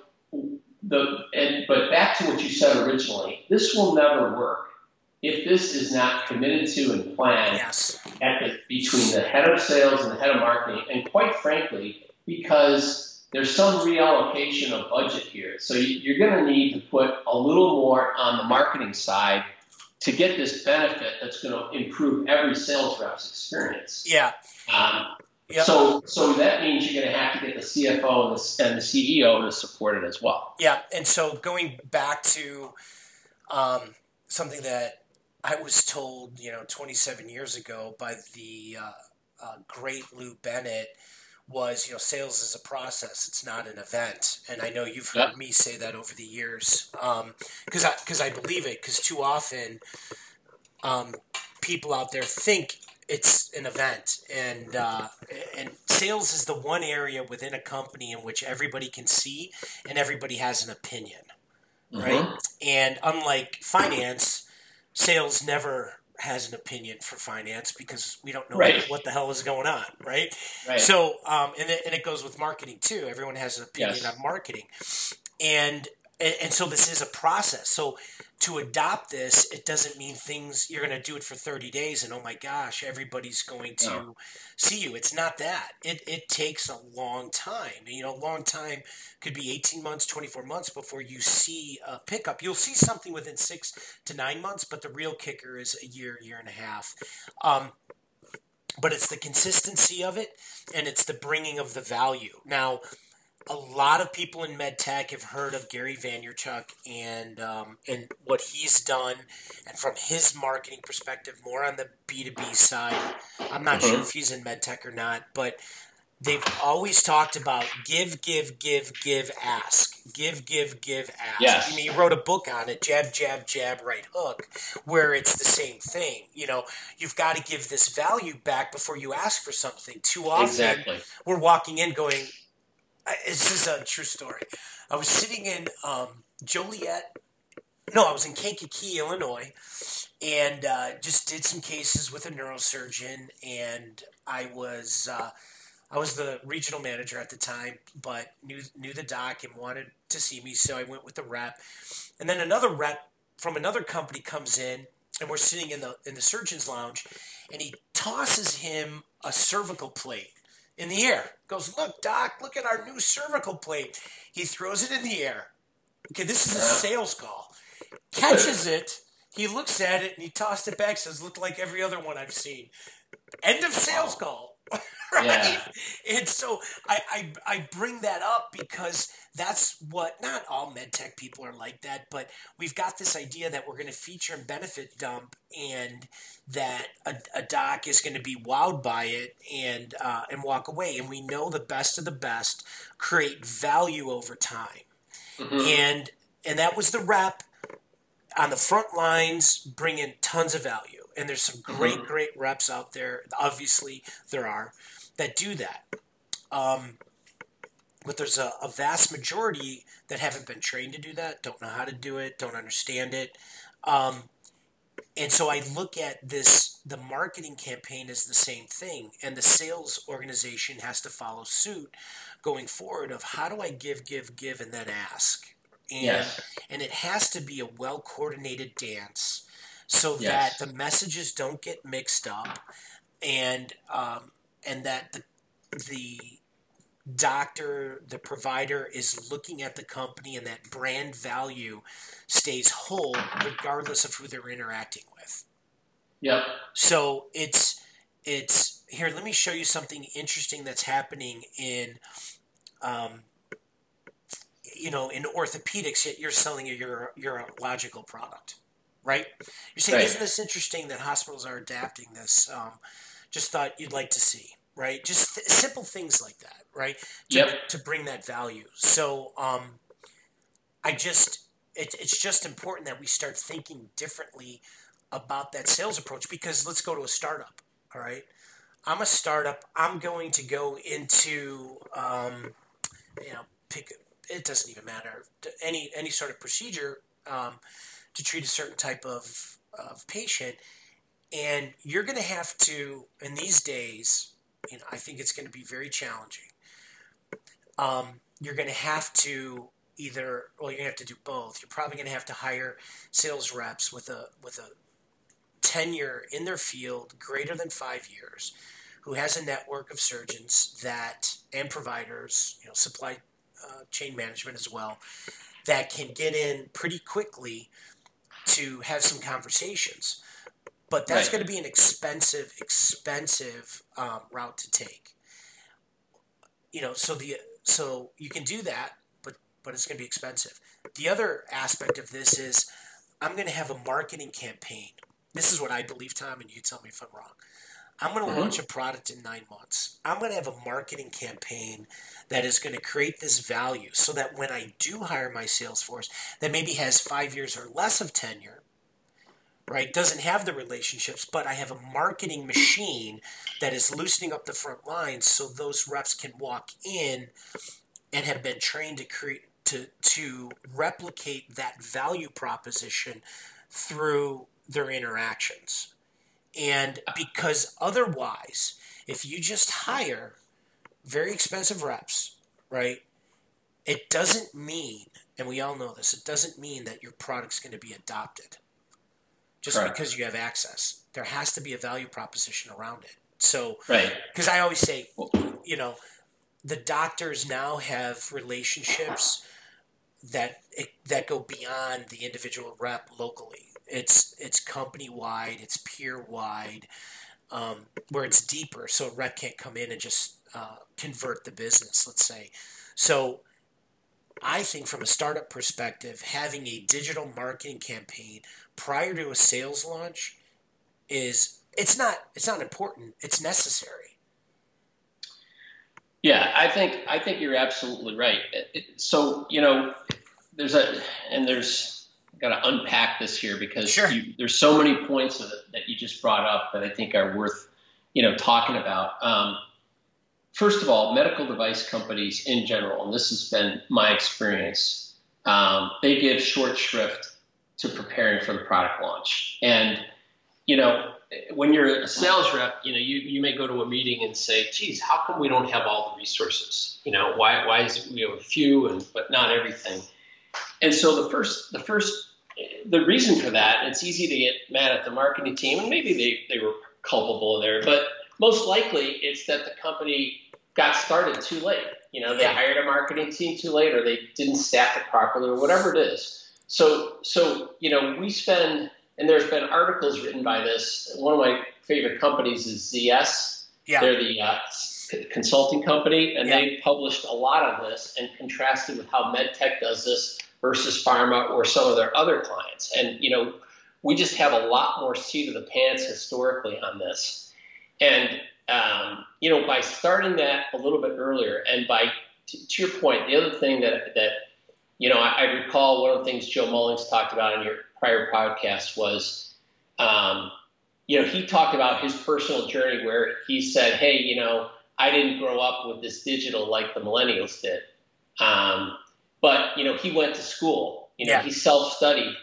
the and, but back to what you said originally, this will never work if this is not committed to and planned yes. at the, between the head of sales and the head of marketing, and quite frankly, because there's some reallocation of budget here. So you're going to need to put a little more on the marketing side to get this benefit that's going to improve every sales rep's experience. Yeah. Um, yep. So, so that means you're going to have to get the CFO and the, and the CEO to support it as well. Yeah, and so going back to um, something that I was told, you know, 27 years ago by the uh, uh, great Lou Bennett was you know sales is a process. It's not an event. And i know you've heard me say that over the years because um, i because i believe it because too often um, people out there think it's an event. And uh, and sales is the one area within a company in which everybody can see and everybody has an opinion mm-hmm. right and unlike finance sales never has an opinion for finance because we don't know right. what the hell is going on, right? right. So, um, and, it, and it goes with marketing too. Everyone has an opinion yes. on marketing, and and so this is a process. So to adopt this, it doesn't mean things you're going to do it for 30 days and oh my gosh, everybody's going to no. see you. It's not that. It it takes a long time. You know, long time could be 18 months, 24 months before you see a pickup. You'll see something within 6 to 9 months, but the real kicker is a year, year and a half. Um, but it's the consistency of it and it's the bringing of the value. Now, a lot of people in med tech have heard of Gary Vaynerchuk and um, and what he's done, and from his marketing perspective, more on the B two B side. I'm not sure if he's in med tech or not, but they've always talked about give, give, give, give, ask, give, give, give, ask. Yes. I mean, he wrote a book on it, jab, jab, jab, right hook, where it's the same thing. You know, you've got to give this value back before you ask for something. Too often, Exactly. we're walking in going, this is a true story. I was sitting in um, Joliet. No, I was in Kankakee, Illinois, and uh, just did some cases with a neurosurgeon. And I was uh, I was the regional manager at the time, but knew knew the doc and wanted to see me, so I went with the rep. And then another rep from another company comes in, and we're sitting in the in the surgeon's lounge, and he tosses him a cervical plate in the air. Goes, look, doc, look at our new cervical plate. He throws it in the air. Okay, this is a sales call. Catches it. He looks at it and he tossed it back. Says, "Looked like every other one I've seen." End of sales call. right? Yeah. And so I, I I bring that up because that's what not all med tech people are like that, but we've got this idea that we're going to feature and benefit dump, and that a, a doc is going to be wowed by it and uh, and walk away. And we know the best of the best create value over time, Mhm. and and that was the rep on the front lines bring in tons of value. And there's some great, great reps out there. Obviously, there are that do that. Um, but there's a, a vast majority that haven't been trained to do that, don't know how to do it, don't understand it. Um, and so I look at this the marketing campaign is the same thing, and the sales organization has to follow suit going forward of how do I give, give, give, and then ask. And Yes. and it has to be a well coordinated dance so Yes. that the messages don't get mixed up and um, and that the the doctor the provider is looking at the company and that brand value stays whole regardless of who they're interacting with Yep. so it's it's here. Let me show you something interesting that's happening in, um, you know, in orthopedics. Yet you're selling a uro, urological product, right? You're saying, Right. isn't this interesting that hospitals are adapting this? Um, just thought you'd like to see, right? Just th- simple things like that, right? To, Yep. to bring that value. So um, I just it, it's just important that we start thinking differently about that sales approach because let's go to a startup all right i'm a startup i'm going to go into um, you know pick it doesn't even matter. Any any sort of procedure um, to treat a certain type of, of patient. And you're going to have to in these days you know i think it's going to be very challenging. Um, you're going to have to either well you're going to have to do both. You're probably going to have to hire sales reps with a with a tenure in their field greater than five years who has a network of surgeons that and providers you know supply uh, chain management as well that can get in pretty quickly to have some conversations. But that's Right. going to be an expensive expensive um, route to take. You know so the so you can do that but but it's going to be expensive. The other aspect of this is i'm going to have a marketing campaign. This is what i believe tom and you tell me if i'm wrong i'm going to Mhm. launch a product in nine months i'm going to have a marketing campaign that is going to create this value so that when i do hire my sales force that maybe has five years or less of tenure right doesn't have the relationships but i have a marketing machine that is loosening up the front lines so those reps can walk in and have been trained to create to to replicate that value proposition through their interactions and because otherwise if you just hire very expensive reps right it doesn't mean and we all know this it doesn't mean that your product's going to be adopted just Correct. because you have access there has to be a value proposition around it so Right. because I always say, you know, the doctors now have relationships that that go beyond the individual rep locally. It's it's company wide, it's peer wide, um, where it's deeper. So a rep can't come in and just uh, convert the business. Let's say. So I think from a startup perspective, having a digital marketing campaign prior to a sales launch is it's not it's not important. It's necessary. Yeah, I think I think you're absolutely right. So you know, there's a and there's got to unpack this here because sure. you, there's so many points that you just brought up that I think are worth you know talking about. Um, first of all, medical device companies in general, and this has been my experience, um, they give short shrift to preparing for the product launch. And, you know, when you're a sales rep, you know, you, you may go to a meeting and say, geez, how come we don't have all the resources? You know, why, why is it we have a few and, but not everything? And so the first, the first, the reason for that, it's easy to get mad at the marketing team and maybe they, they were culpable there, but most likely it's that the company got started too late. You know, they yeah. hired a marketing team too late, or they didn't staff it properly, or whatever it is. So, so you know, we spend, and there's been articles written by this. One of my favorite companies is ZS. Yeah. They're the uh, consulting company, and yeah. they published a lot of this and contrasted with how MedTech does this versus pharma or some of their other clients. And you know, we just have a lot more seat of the pants historically on this. And um, you know, by starting that a little bit earlier, and by to, to your point, the other thing that that you know, I, I, recall one of the things Joe Mullings talked about in your prior podcast was, um, you know, he talked about his personal journey where he said, "Hey, you know, I didn't grow up with this digital like the millennials did, um, but you know, he went to school. You know, yeah. he self-studied."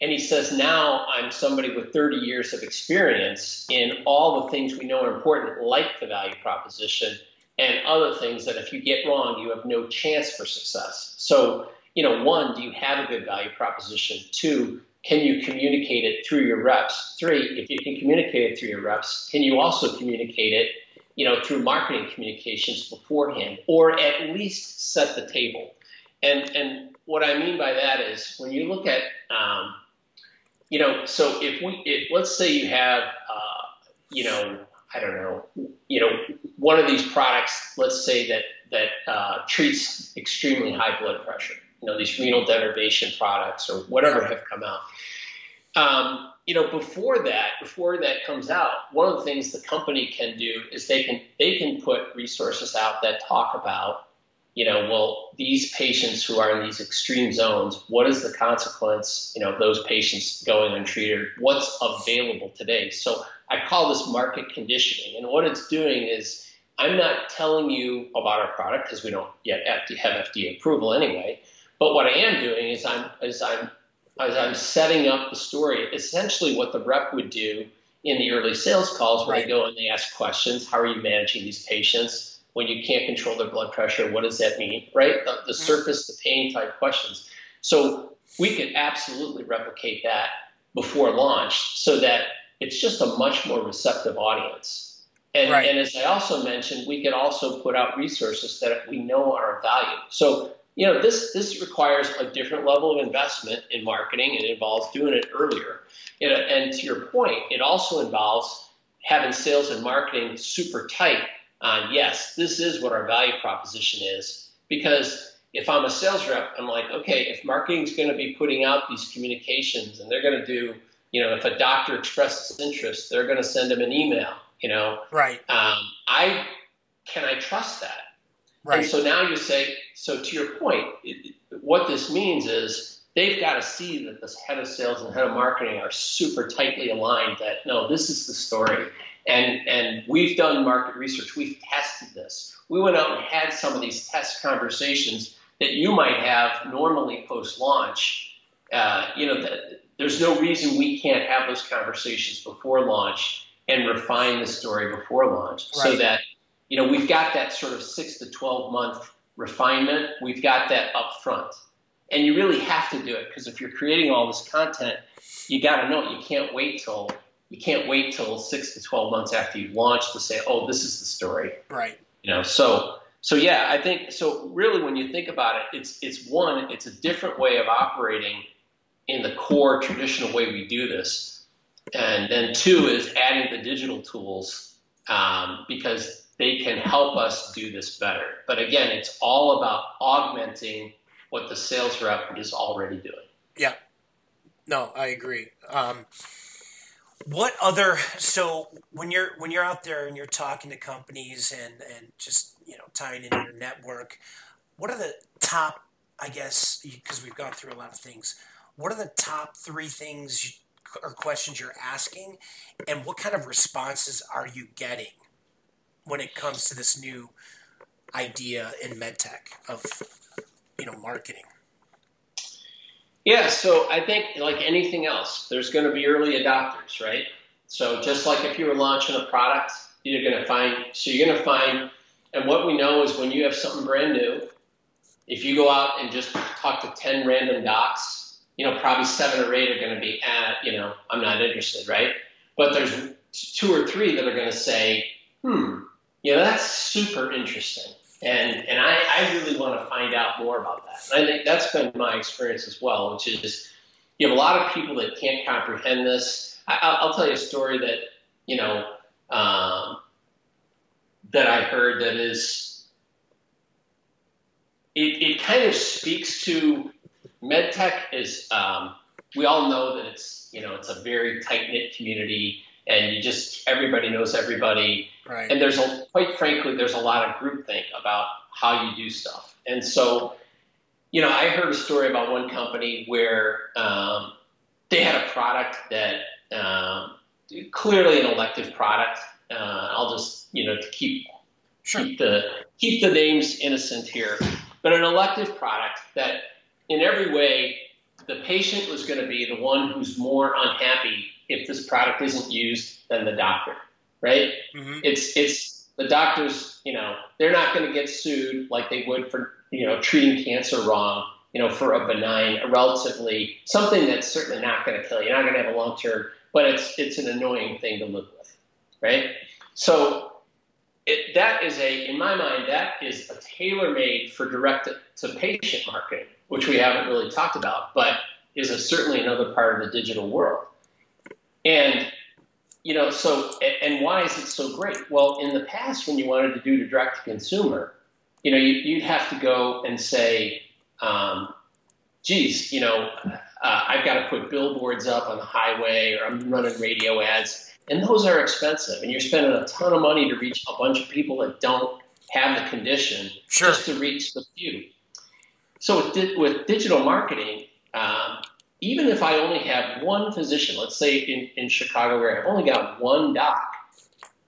And he says, now I'm somebody with 30 years of experience in all the things we know are important, like the value proposition and other things that if you get wrong, you have no chance for success. So, you know, one, do you have a good value proposition? Two, can you communicate it through your reps? Three, if you can communicate it through your reps, can you also communicate it, you know, through marketing communications beforehand, or at least set the table? And and what I mean by that is when you look at um, you know, so if we, if, let's say you have, uh, you know, I don't know, you know, one of these products, let's say that that uh, treats extremely high blood pressure, you know, these renal denervation products or whatever have come out. Um, you know, before that, before that comes out, one of the things the company can do is they can they can put resources out that talk about you know, well, these patients who are in these extreme zones, what is the consequence, you know, of those patients going untreated? What's available today? So I call this market conditioning. And what it's doing is I'm not telling you about our product because we don't yet have FDA approval anyway. But what I am doing is I'm is I'm as I'm setting up the story, essentially what the rep would do in the early sales calls where right. they go and they ask questions. How are you managing these patients? When you can't control their blood pressure, what does that mean, right? The, the mm-hmm. surface, the pain type questions. So we could absolutely replicate that before launch so that it's just a much more receptive audience. And, right. and as I also mentioned, we could also put out resources that we know are of value. So, you know, this, this requires a different level of investment in marketing and involves doing it earlier. and to your point, it also involves having sales and marketing super tight uh, yes, this is what our value proposition is. Because if I'm a sales rep, I'm like, okay, if marketing's going to be putting out these communications and they're going to do, you know, if a doctor expresses interest, they're going to send them an email, you know. Right. Um, I can I trust that? Right. And so now you say, so to your point, it, what this means is they've got to see that this head of sales and head of marketing are super tightly aligned. That no, this is the story. And, and we've done market research. We've tested this. We went out and had some of these test conversations that you might have normally post launch. Uh, you know, the, there's no reason we can't have those conversations before launch and refine the story before launch right. so that, you know, we've got that sort of six to 12 month refinement. We've got that up front. And you really have to do it because if you're creating all this content, you got to know you can't wait till you can't wait till six to 12 months after you launch to say, oh, this is the story. Right. You know, so, so yeah, I think, so really when you think about it, it's, it's one, it's a different way of operating in the core traditional way we do this. And then two is adding the digital tools um, because they can help us do this better. But again, it's all about augmenting what the sales rep is already doing. Yeah. No, I agree. Um, what other so when you're when you're out there and you're talking to companies and and just you know tying into your network, what are the top? I guess because we've gone through a lot of things. What are the top three things you, or questions you're asking, and what kind of responses are you getting when it comes to this new idea in medtech of you know marketing? Yeah, so I think like anything else, there's going to be early adopters, right? So just like if you were launching a product, you're going to find so you're going to find and what we know is when you have something brand new, if you go out and just talk to 10 random docs, you know, probably seven or eight are going to be, at, you know, I'm not interested, right? But there's two or three that are going to say, hmm, you know, that's super interesting. And, and I, I really want to find out more about that. And I think that's been my experience as well, which is you have a lot of people that can't comprehend this. I, will tell you a story that, you know, um, that I heard that is, it, it kind of speaks to medtech is, um, we all know that it's, you know, it's a very tight knit community and you just everybody knows everybody. Right. And there's a quite frankly, there's a lot of groupthink about how you do stuff. And so, you know, I heard a story about one company where um, they had a product that um, clearly an elective product. Uh, I'll just you know to keep sure. keep the keep the names innocent here, but an elective product that in every way the patient was going to be the one who's more unhappy if this product isn't used than the doctor, right? Mm-hmm. It's it's the doctors, you know, they're not going to get sued like they would for you know treating cancer wrong, you know, for a benign, a relatively something that's certainly not going to kill you. You're not going to have a long term, but it's it's an annoying thing to live with, right? So it, that is a, in my mind, that is a tailor made for direct to patient marketing, which we haven't really talked about, but is a, certainly another part of the digital world. And you know, so and why is it so great? Well, in the past, when you wanted to do direct to consumer, you know, you, would have to go and say, um, "Geez, you know, uh, I've got to put billboards up on the highway, or I'm running radio ads." And those are expensive, and you're spending a ton of money to reach a bunch of people that don't have the condition sure. just to reach the few. So with, di- with digital marketing, um, even if I only have one physician, let's say in, in Chicago where I've only got one doc,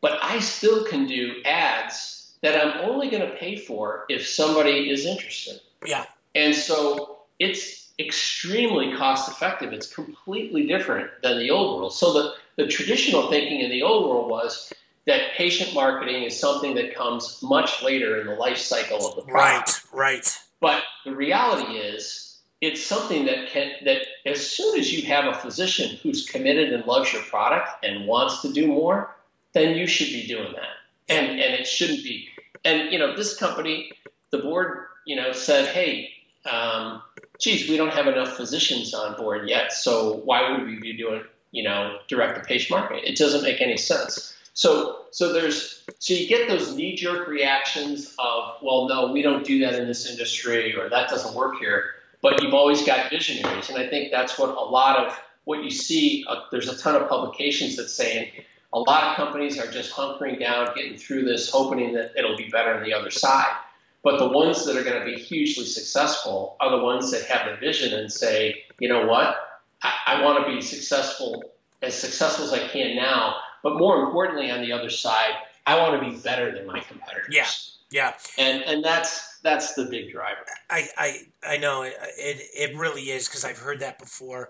but I still can do ads that I'm only going to pay for if somebody is interested. Yeah. And so it's extremely cost effective. It's completely different than the old world. So the, the traditional thinking in the old world was that patient marketing is something that comes much later in the life cycle of the product. Right, right. But the reality is it's something that can that as soon as you have a physician who's committed and loves your product and wants to do more, then you should be doing that. And and it shouldn't be. And you know, this company, the board, you know, said, hey, um, geez, we don't have enough physicians on board yet, so why would we be doing, you know, direct to patient marketing? It doesn't make any sense. So so there's so you get those knee jerk reactions of, well, no, we don't do that in this industry, or that doesn't work here but you've always got visionaries. And I think that's what a lot of what you see, uh, there's a ton of publications that saying a lot of companies are just hunkering down, getting through this, hoping that it'll be better on the other side. But the ones that are going to be hugely successful are the ones that have the vision and say, you know what, I, I want to be successful, as successful as I can now. But more importantly, on the other side, I want to be better than my competitors. Yeah, yeah. And and that's that's the big driver. I I, I know it it, it really is because I've heard that before,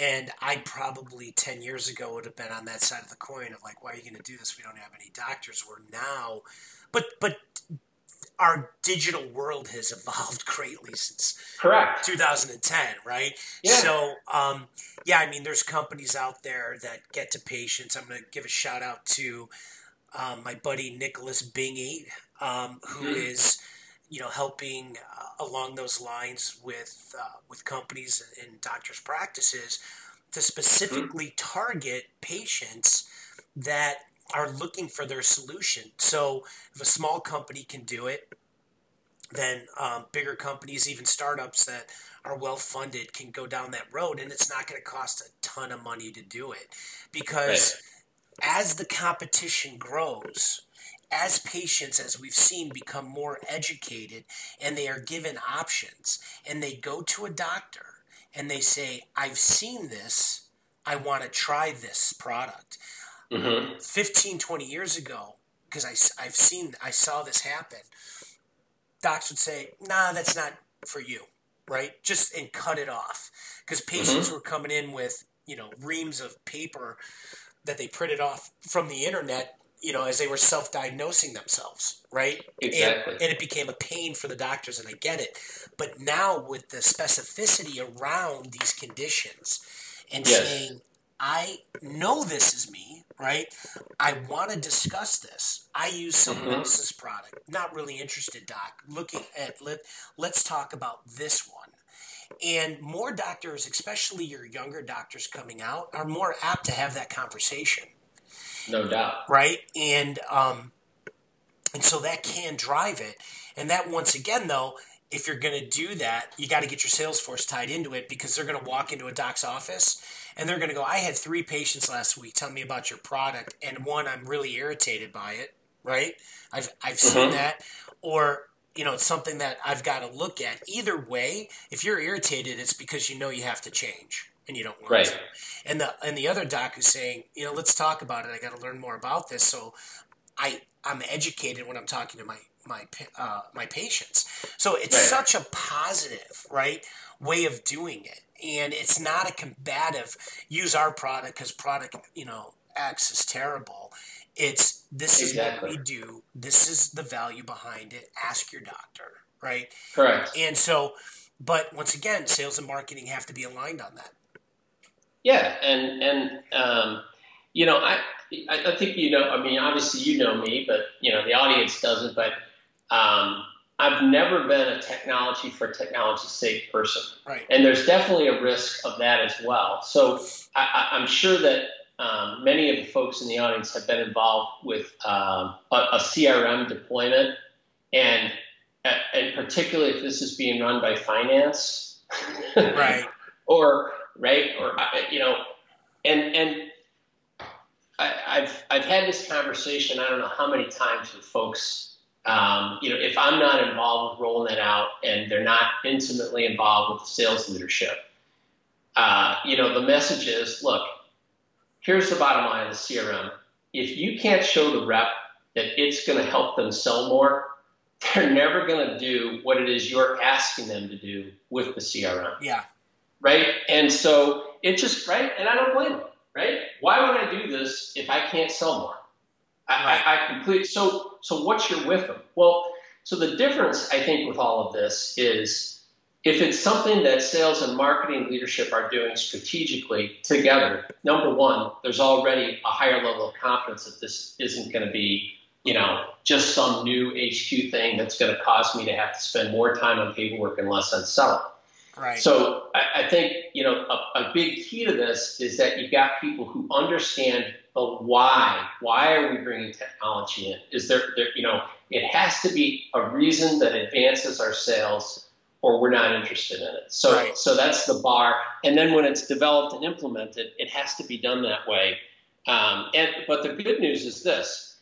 and I probably ten years ago would have been on that side of the coin of like, why are you going to do this? We don't have any doctors. We're now, but but our digital world has evolved greatly since correct 2010 right yeah. so um, yeah i mean there's companies out there that get to patients i'm going to give a shout out to um, my buddy nicholas bingy um, who mm-hmm. is you know, helping uh, along those lines with uh, with companies and doctors' practices to specifically mm-hmm. target patients that are looking for their solution. So if a small company can do it, then um, bigger companies, even startups that are well funded, can go down that road, and it's not going to cost a ton of money to do it because right. as the competition grows, as patients, as we've seen, become more educated and they are given options, and they go to a doctor and they say, I've seen this, I want to try this product. Mm-hmm. 15, 20 years ago, because I've seen, I saw this happen, docs would say, nah, that's not for you, right? Just and cut it off. Because patients mm-hmm. were coming in with, you know, reams of paper that they printed off from the internet you know, as they were self-diagnosing themselves, right? Exactly. And, and, it became a pain for the doctors, and I get it. But now with the specificity around these conditions and yes. saying, I know this is me, right? I want to discuss this. I use someone mm-hmm. else's product. Not really interested, doc. Looking at let let's talk about this one. And more doctors, especially your younger doctors coming out, are more apt to have that conversation no doubt. Right? And um and so that can drive it. And that once again though, if you're going to do that, you got to get your sales force tied into it because they're going to walk into a doc's office and they're going to go, I had three patients last week tell me about your product, and one, I'm really irritated by it, right? I've, I've seen mm-hmm. that. Or, you know, it's something that I've got to look at. Either way, if you're irritated, it's because you know you have to change and you don't want right. to. And the and the other doc is saying, you know, let's talk about it. I got to learn more about this. So I I'm educated when I'm talking to my my uh, my patients. So it's right. such a positive, right, way of doing it, and it's not a combative. Use our product because product, you know, X is terrible. It's this exactly. is what we do. This is the value behind it. Ask your doctor, right? Correct. And so, but once again, sales and marketing have to be aligned on that. Yeah, and and um, you know, I I think you know. I mean, obviously you know me, but you know the audience doesn't. But um, I've never been a technology for technology's sake person, right. and there's definitely a risk of that as well. So I, am sure that um, many of the folks in the audience have been involved with um, a, a, CRM deployment, and and particularly if this is being run by finance, right, or right? Or you know, and and I, have I've had this conversation I don't know how many times with folks. Um, you know, if I'm not involved with rolling it out, and they're not intimately involved with the sales leadership, uh, you know, the message is, look, here's the bottom line of the CRM. If you can't show the rep that it's going to help them sell more, they're never going to do what it is you're asking them to do with the CRM. Yeah right? And so it just right, and I don't blame them, right? Why would I do this if I can't sell more? I. I, I complete. So so what's your with them? Well, so the difference I think with all of this is if it's something that sales and marketing leadership are doing strategically together. Number one, there's already a higher level of confidence that this isn't going to be you know, just some new HQ thing that's going to cause me to have to spend more time on paperwork and less on selling. Right. So I, I think you know a, a, big key to this is that you've got people who understand the why. Why are we bringing technology in? Is there, there you know it has to be a reason that advances our sales, or we're not interested in it. So right. so that's the bar. And then when it's developed and implemented, it has to be done that way. Um, and but the good news is this: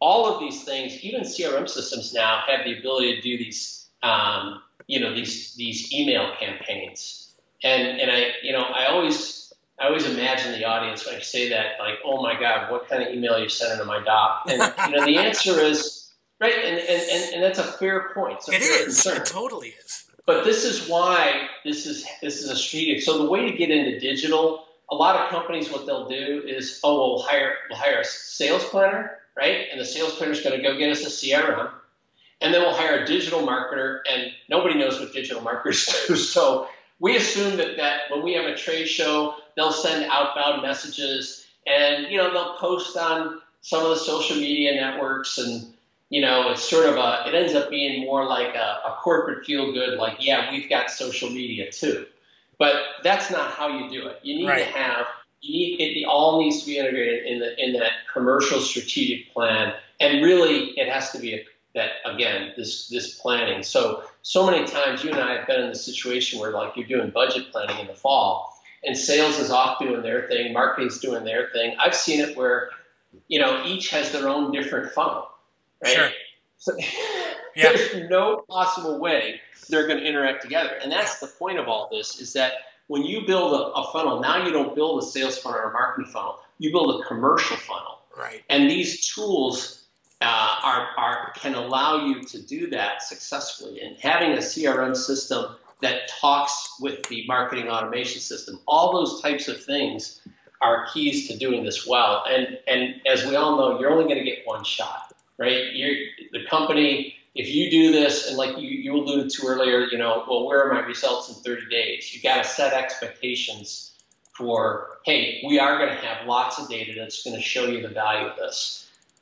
all of these things, even CRM systems now have the ability to do these. Um, you know these these email campaigns. And and I you know I always I always imagine the audience when I say that like oh my god what kind of email you're you sending to my doc? And you know the answer is right and and, and, and that's a fair point. It's it fair is. it totally is. But this is why this is this is a street so the way to get into digital a lot of companies what they'll do is oh we'll hire we'll hire a sales planner right? And the sales planner is going to go get us a CRM and then we'll hire a digital marketer, and nobody knows what digital marketers do. So we assume that, that when we have a trade show, they'll send outbound messages, and you know they'll post on some of the social media networks, and you know it's sort of a it ends up being more like a, a corporate feel good, like yeah we've got social media too, but that's not how you do it. You need right. to have you need, it all needs to be integrated in the in that commercial strategic plan, and really it has to be a, that again this this planning. So so many times you and I have been in the situation where like you're doing budget planning in the fall, and sales is off doing their thing, marketing's doing their thing. I've seen it where you know each has their own different funnel, right? Sure. So, yeah. there's no possible way they're going to interact together, and that's the point of all this: is that when you build a, a funnel, now you don't build a sales funnel or a marketing funnel. You build a commercial funnel. Right. And these tools uh, are, are can allow you to do that successfully. And having a CRM system that talks with the marketing automation system, all those types of things are keys to doing this well. And and as we all know, you're only going to get one shot, right? You're, the company if you do this, and like you, you alluded to earlier, you know, well, where are my results in 30 days? You've got to set expectations for, hey, we are going to have lots of data that's going to show you the value of this.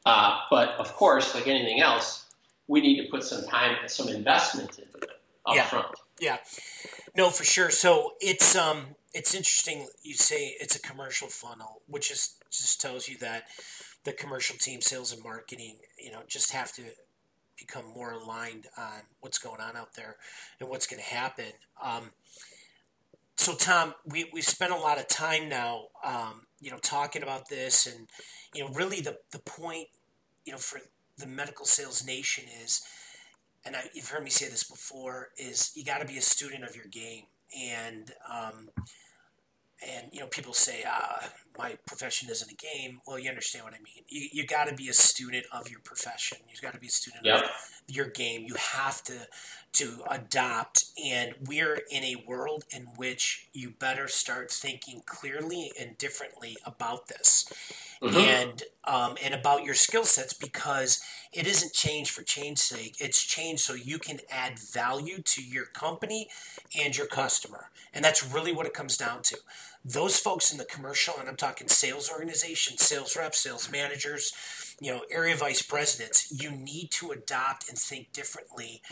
Uh, but of course, like anything else, we need to put some time and some investment into it up yeah. front. Yeah. No, for sure. So it's um it's interesting you say it's a commercial funnel, which is just tells you that the commercial team, sales and marketing, you know, just have to become more aligned on what's going on out there and what's going to happen. Um, so, Tom, we we've spent a lot of time now, um, you know, talking about this, and you know, really the the point, you know, for the medical sales nation is, and I, you've heard me say this before, is you got to be a student of your game, and um, and you know people say ah my profession isn't a game well you understand what i mean. You, you got to be a student of your profession. You've got to be a student yep. of your game. You have to to adopt and we're in a world in which you better start thinking clearly and differently about this. Mm-hmm. and um, and about your skill sets because it isn't change for change's sake. It's change so you can add value to your company and your customer. And that's really what it comes down to those folks in the commercial, and I'm talking sales organizations, sales reps, sales managers, you know, area vice presidents, you need to adopt and think differently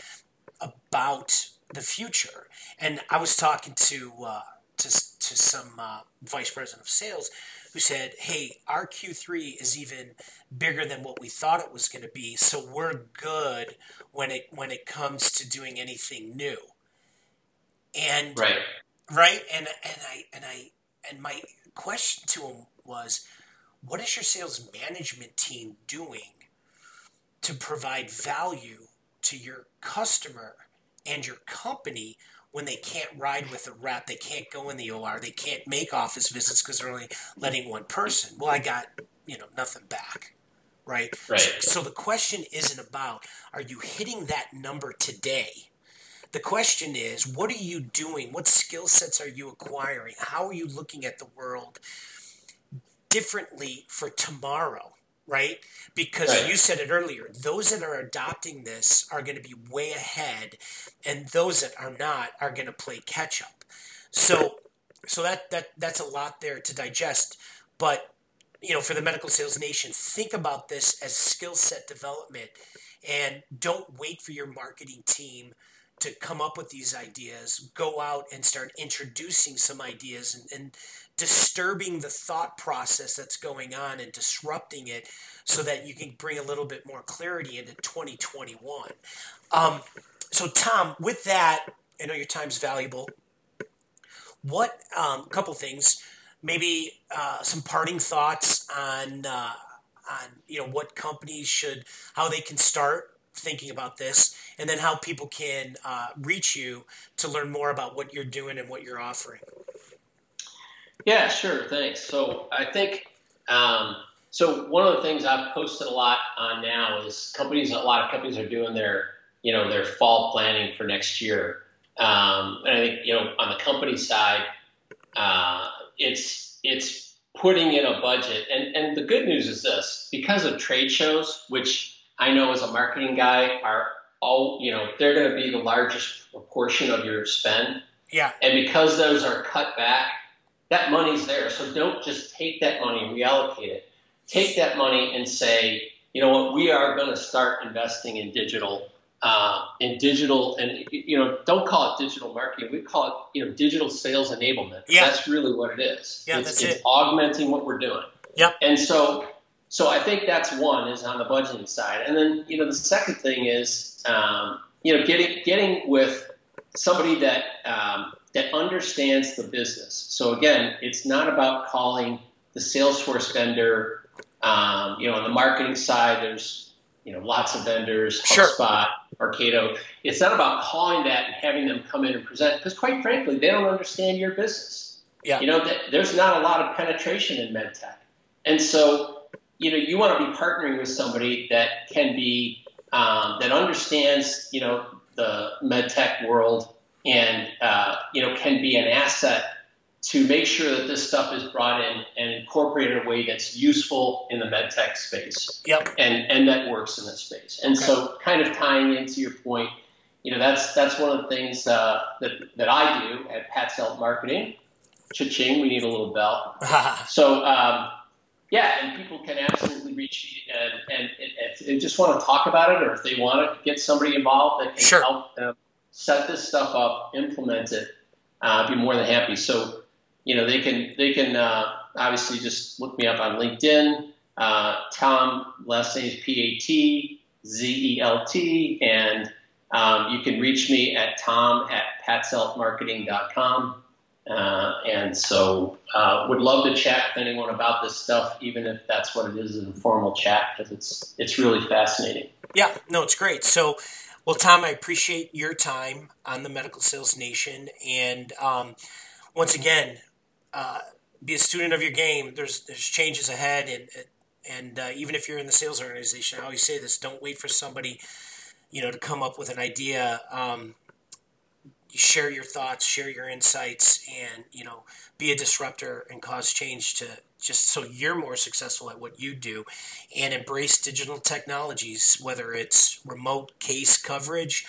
about the future. And I was talking to uh, to, to some uh, vice president of sales who said, "Hey, our Q3 is even bigger than what we thought it was going to be, so we're good when it when it comes to doing anything new." And right, right, and and I and I and my question to him was, what is your sales management team doing to provide value to your customer and your company when they can't ride with a rep, they can't go in the OR, they can't make office visits because they're only letting one person. Well, I got, you know, nothing back. Right? Right. So, so the question isn't about are you hitting that number today? The question is, what are you doing? What skill sets are you acquiring? How are you looking at the world differently for tomorrow? Right? Because right. you said it earlier, those that are adopting this are going to be way ahead, and those that are not are going to play catch up. So, so that that that's a lot there to digest. But you know, for the medical sales nation, think about this as skill set development, and don't wait for your marketing team to come up with these ideas, go out and start introducing some ideas and, and, disturbing the thought process that's going on and disrupting it so that you can bring a little bit more clarity into 2021. Um, so, Tom, with that, I know your time's valuable. What, a um, couple things, maybe uh, some parting thoughts on, uh, on, you know, what companies should, how they can start thinking about this, and then how people can uh, reach you to learn more about what you're doing and what you're offering. Yeah, sure. Thanks. So I think um, so. One of the things I've posted a lot on now is companies. A lot of companies are doing their you know their fall planning for next year, um, and I think you know on the company side, uh, it's it's putting in a budget. And and the good news is this: because of trade shows, which I know as a marketing guy are all, you know, they're going to be the largest proportion of your spend. Yeah. And because those are cut back, that money's there. So don't just take that money and reallocate it. Take that money and say, you know what, we are going to start investing in digital uh, in digital, and you know, don't call it digital marketing. We call it you know digital sales enablement. Yeah. That's really what it is. Yeah, it's, that's it's it. augmenting what we're doing. Yep. And so, so I think that's one is on the budgeting side, and then you know the second thing is um, you know getting getting with somebody that um, that understands the business. So again, it's not about calling the Salesforce vendor. Um, you know, on the marketing side, there's you know lots of vendors, Sure. HubSpot, Marketo. It's not about calling that and having them come in and present because, quite frankly, they don't understand your business. Yeah. You know, th- there's not a lot of penetration in medtech, and so you know you want to be partnering with somebody that can be um, that understands you know the medtech world and uh, you know can be an asset to make sure that this stuff is brought in and incorporated in a way that's useful in the medtech space Yep. and and that works in this space. And so, kind of tying into your point, you know, that's that's one of the things uh, that that I do at Patzelt Marketing. Cha-ching, we need a little bell. So, um, yeah, and people can absolutely reach me and, and, if they just want to talk about it, or if they want to get somebody involved that can Sure. help them set this stuff up, implement it, uh, I'd be more than happy. So, you know, they can they can uh, obviously just look me up on LinkedIn. Uh, Tom, last name is P A T Z E L T, and um, you can reach me at tom at patzeltmarketing.com. Uh, and so, uh, would love to chat with anyone about this stuff, even if that's what it is, an informal chat, because it's it's really fascinating. Yeah, no, it's great. So, well, Tom, I appreciate your time on the Medical Sales Nation, and um, once again, uh, be a student of your game. There's there's changes ahead, and and uh, even if you're in the sales organization, I always say this: don't wait for somebody, you know, to come up with an idea. Um, you share your thoughts, share your insights, and you know, be a disruptor and cause change to just so you're more successful at what you do. And embrace digital technologies, whether it's remote case coverage,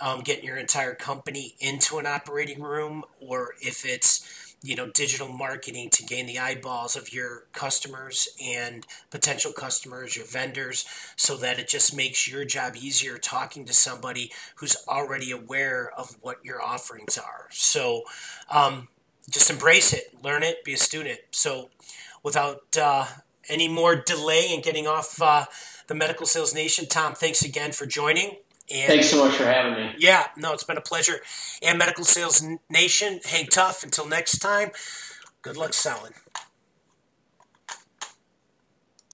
um, getting your entire company into an operating room, or if it's you know digital marketing to gain the eyeballs of your customers and potential customers your vendors so that it just makes your job easier talking to somebody who's already aware of what your offerings are. So um, just embrace it learn it be a student. So without uh, any more delay in getting off uh, the medical sales nation tom thanks again for joining and Thanks so much for having me. yeah, no, it's been a pleasure. And Medical Sales Nation, hang tough. Until next time, good luck selling.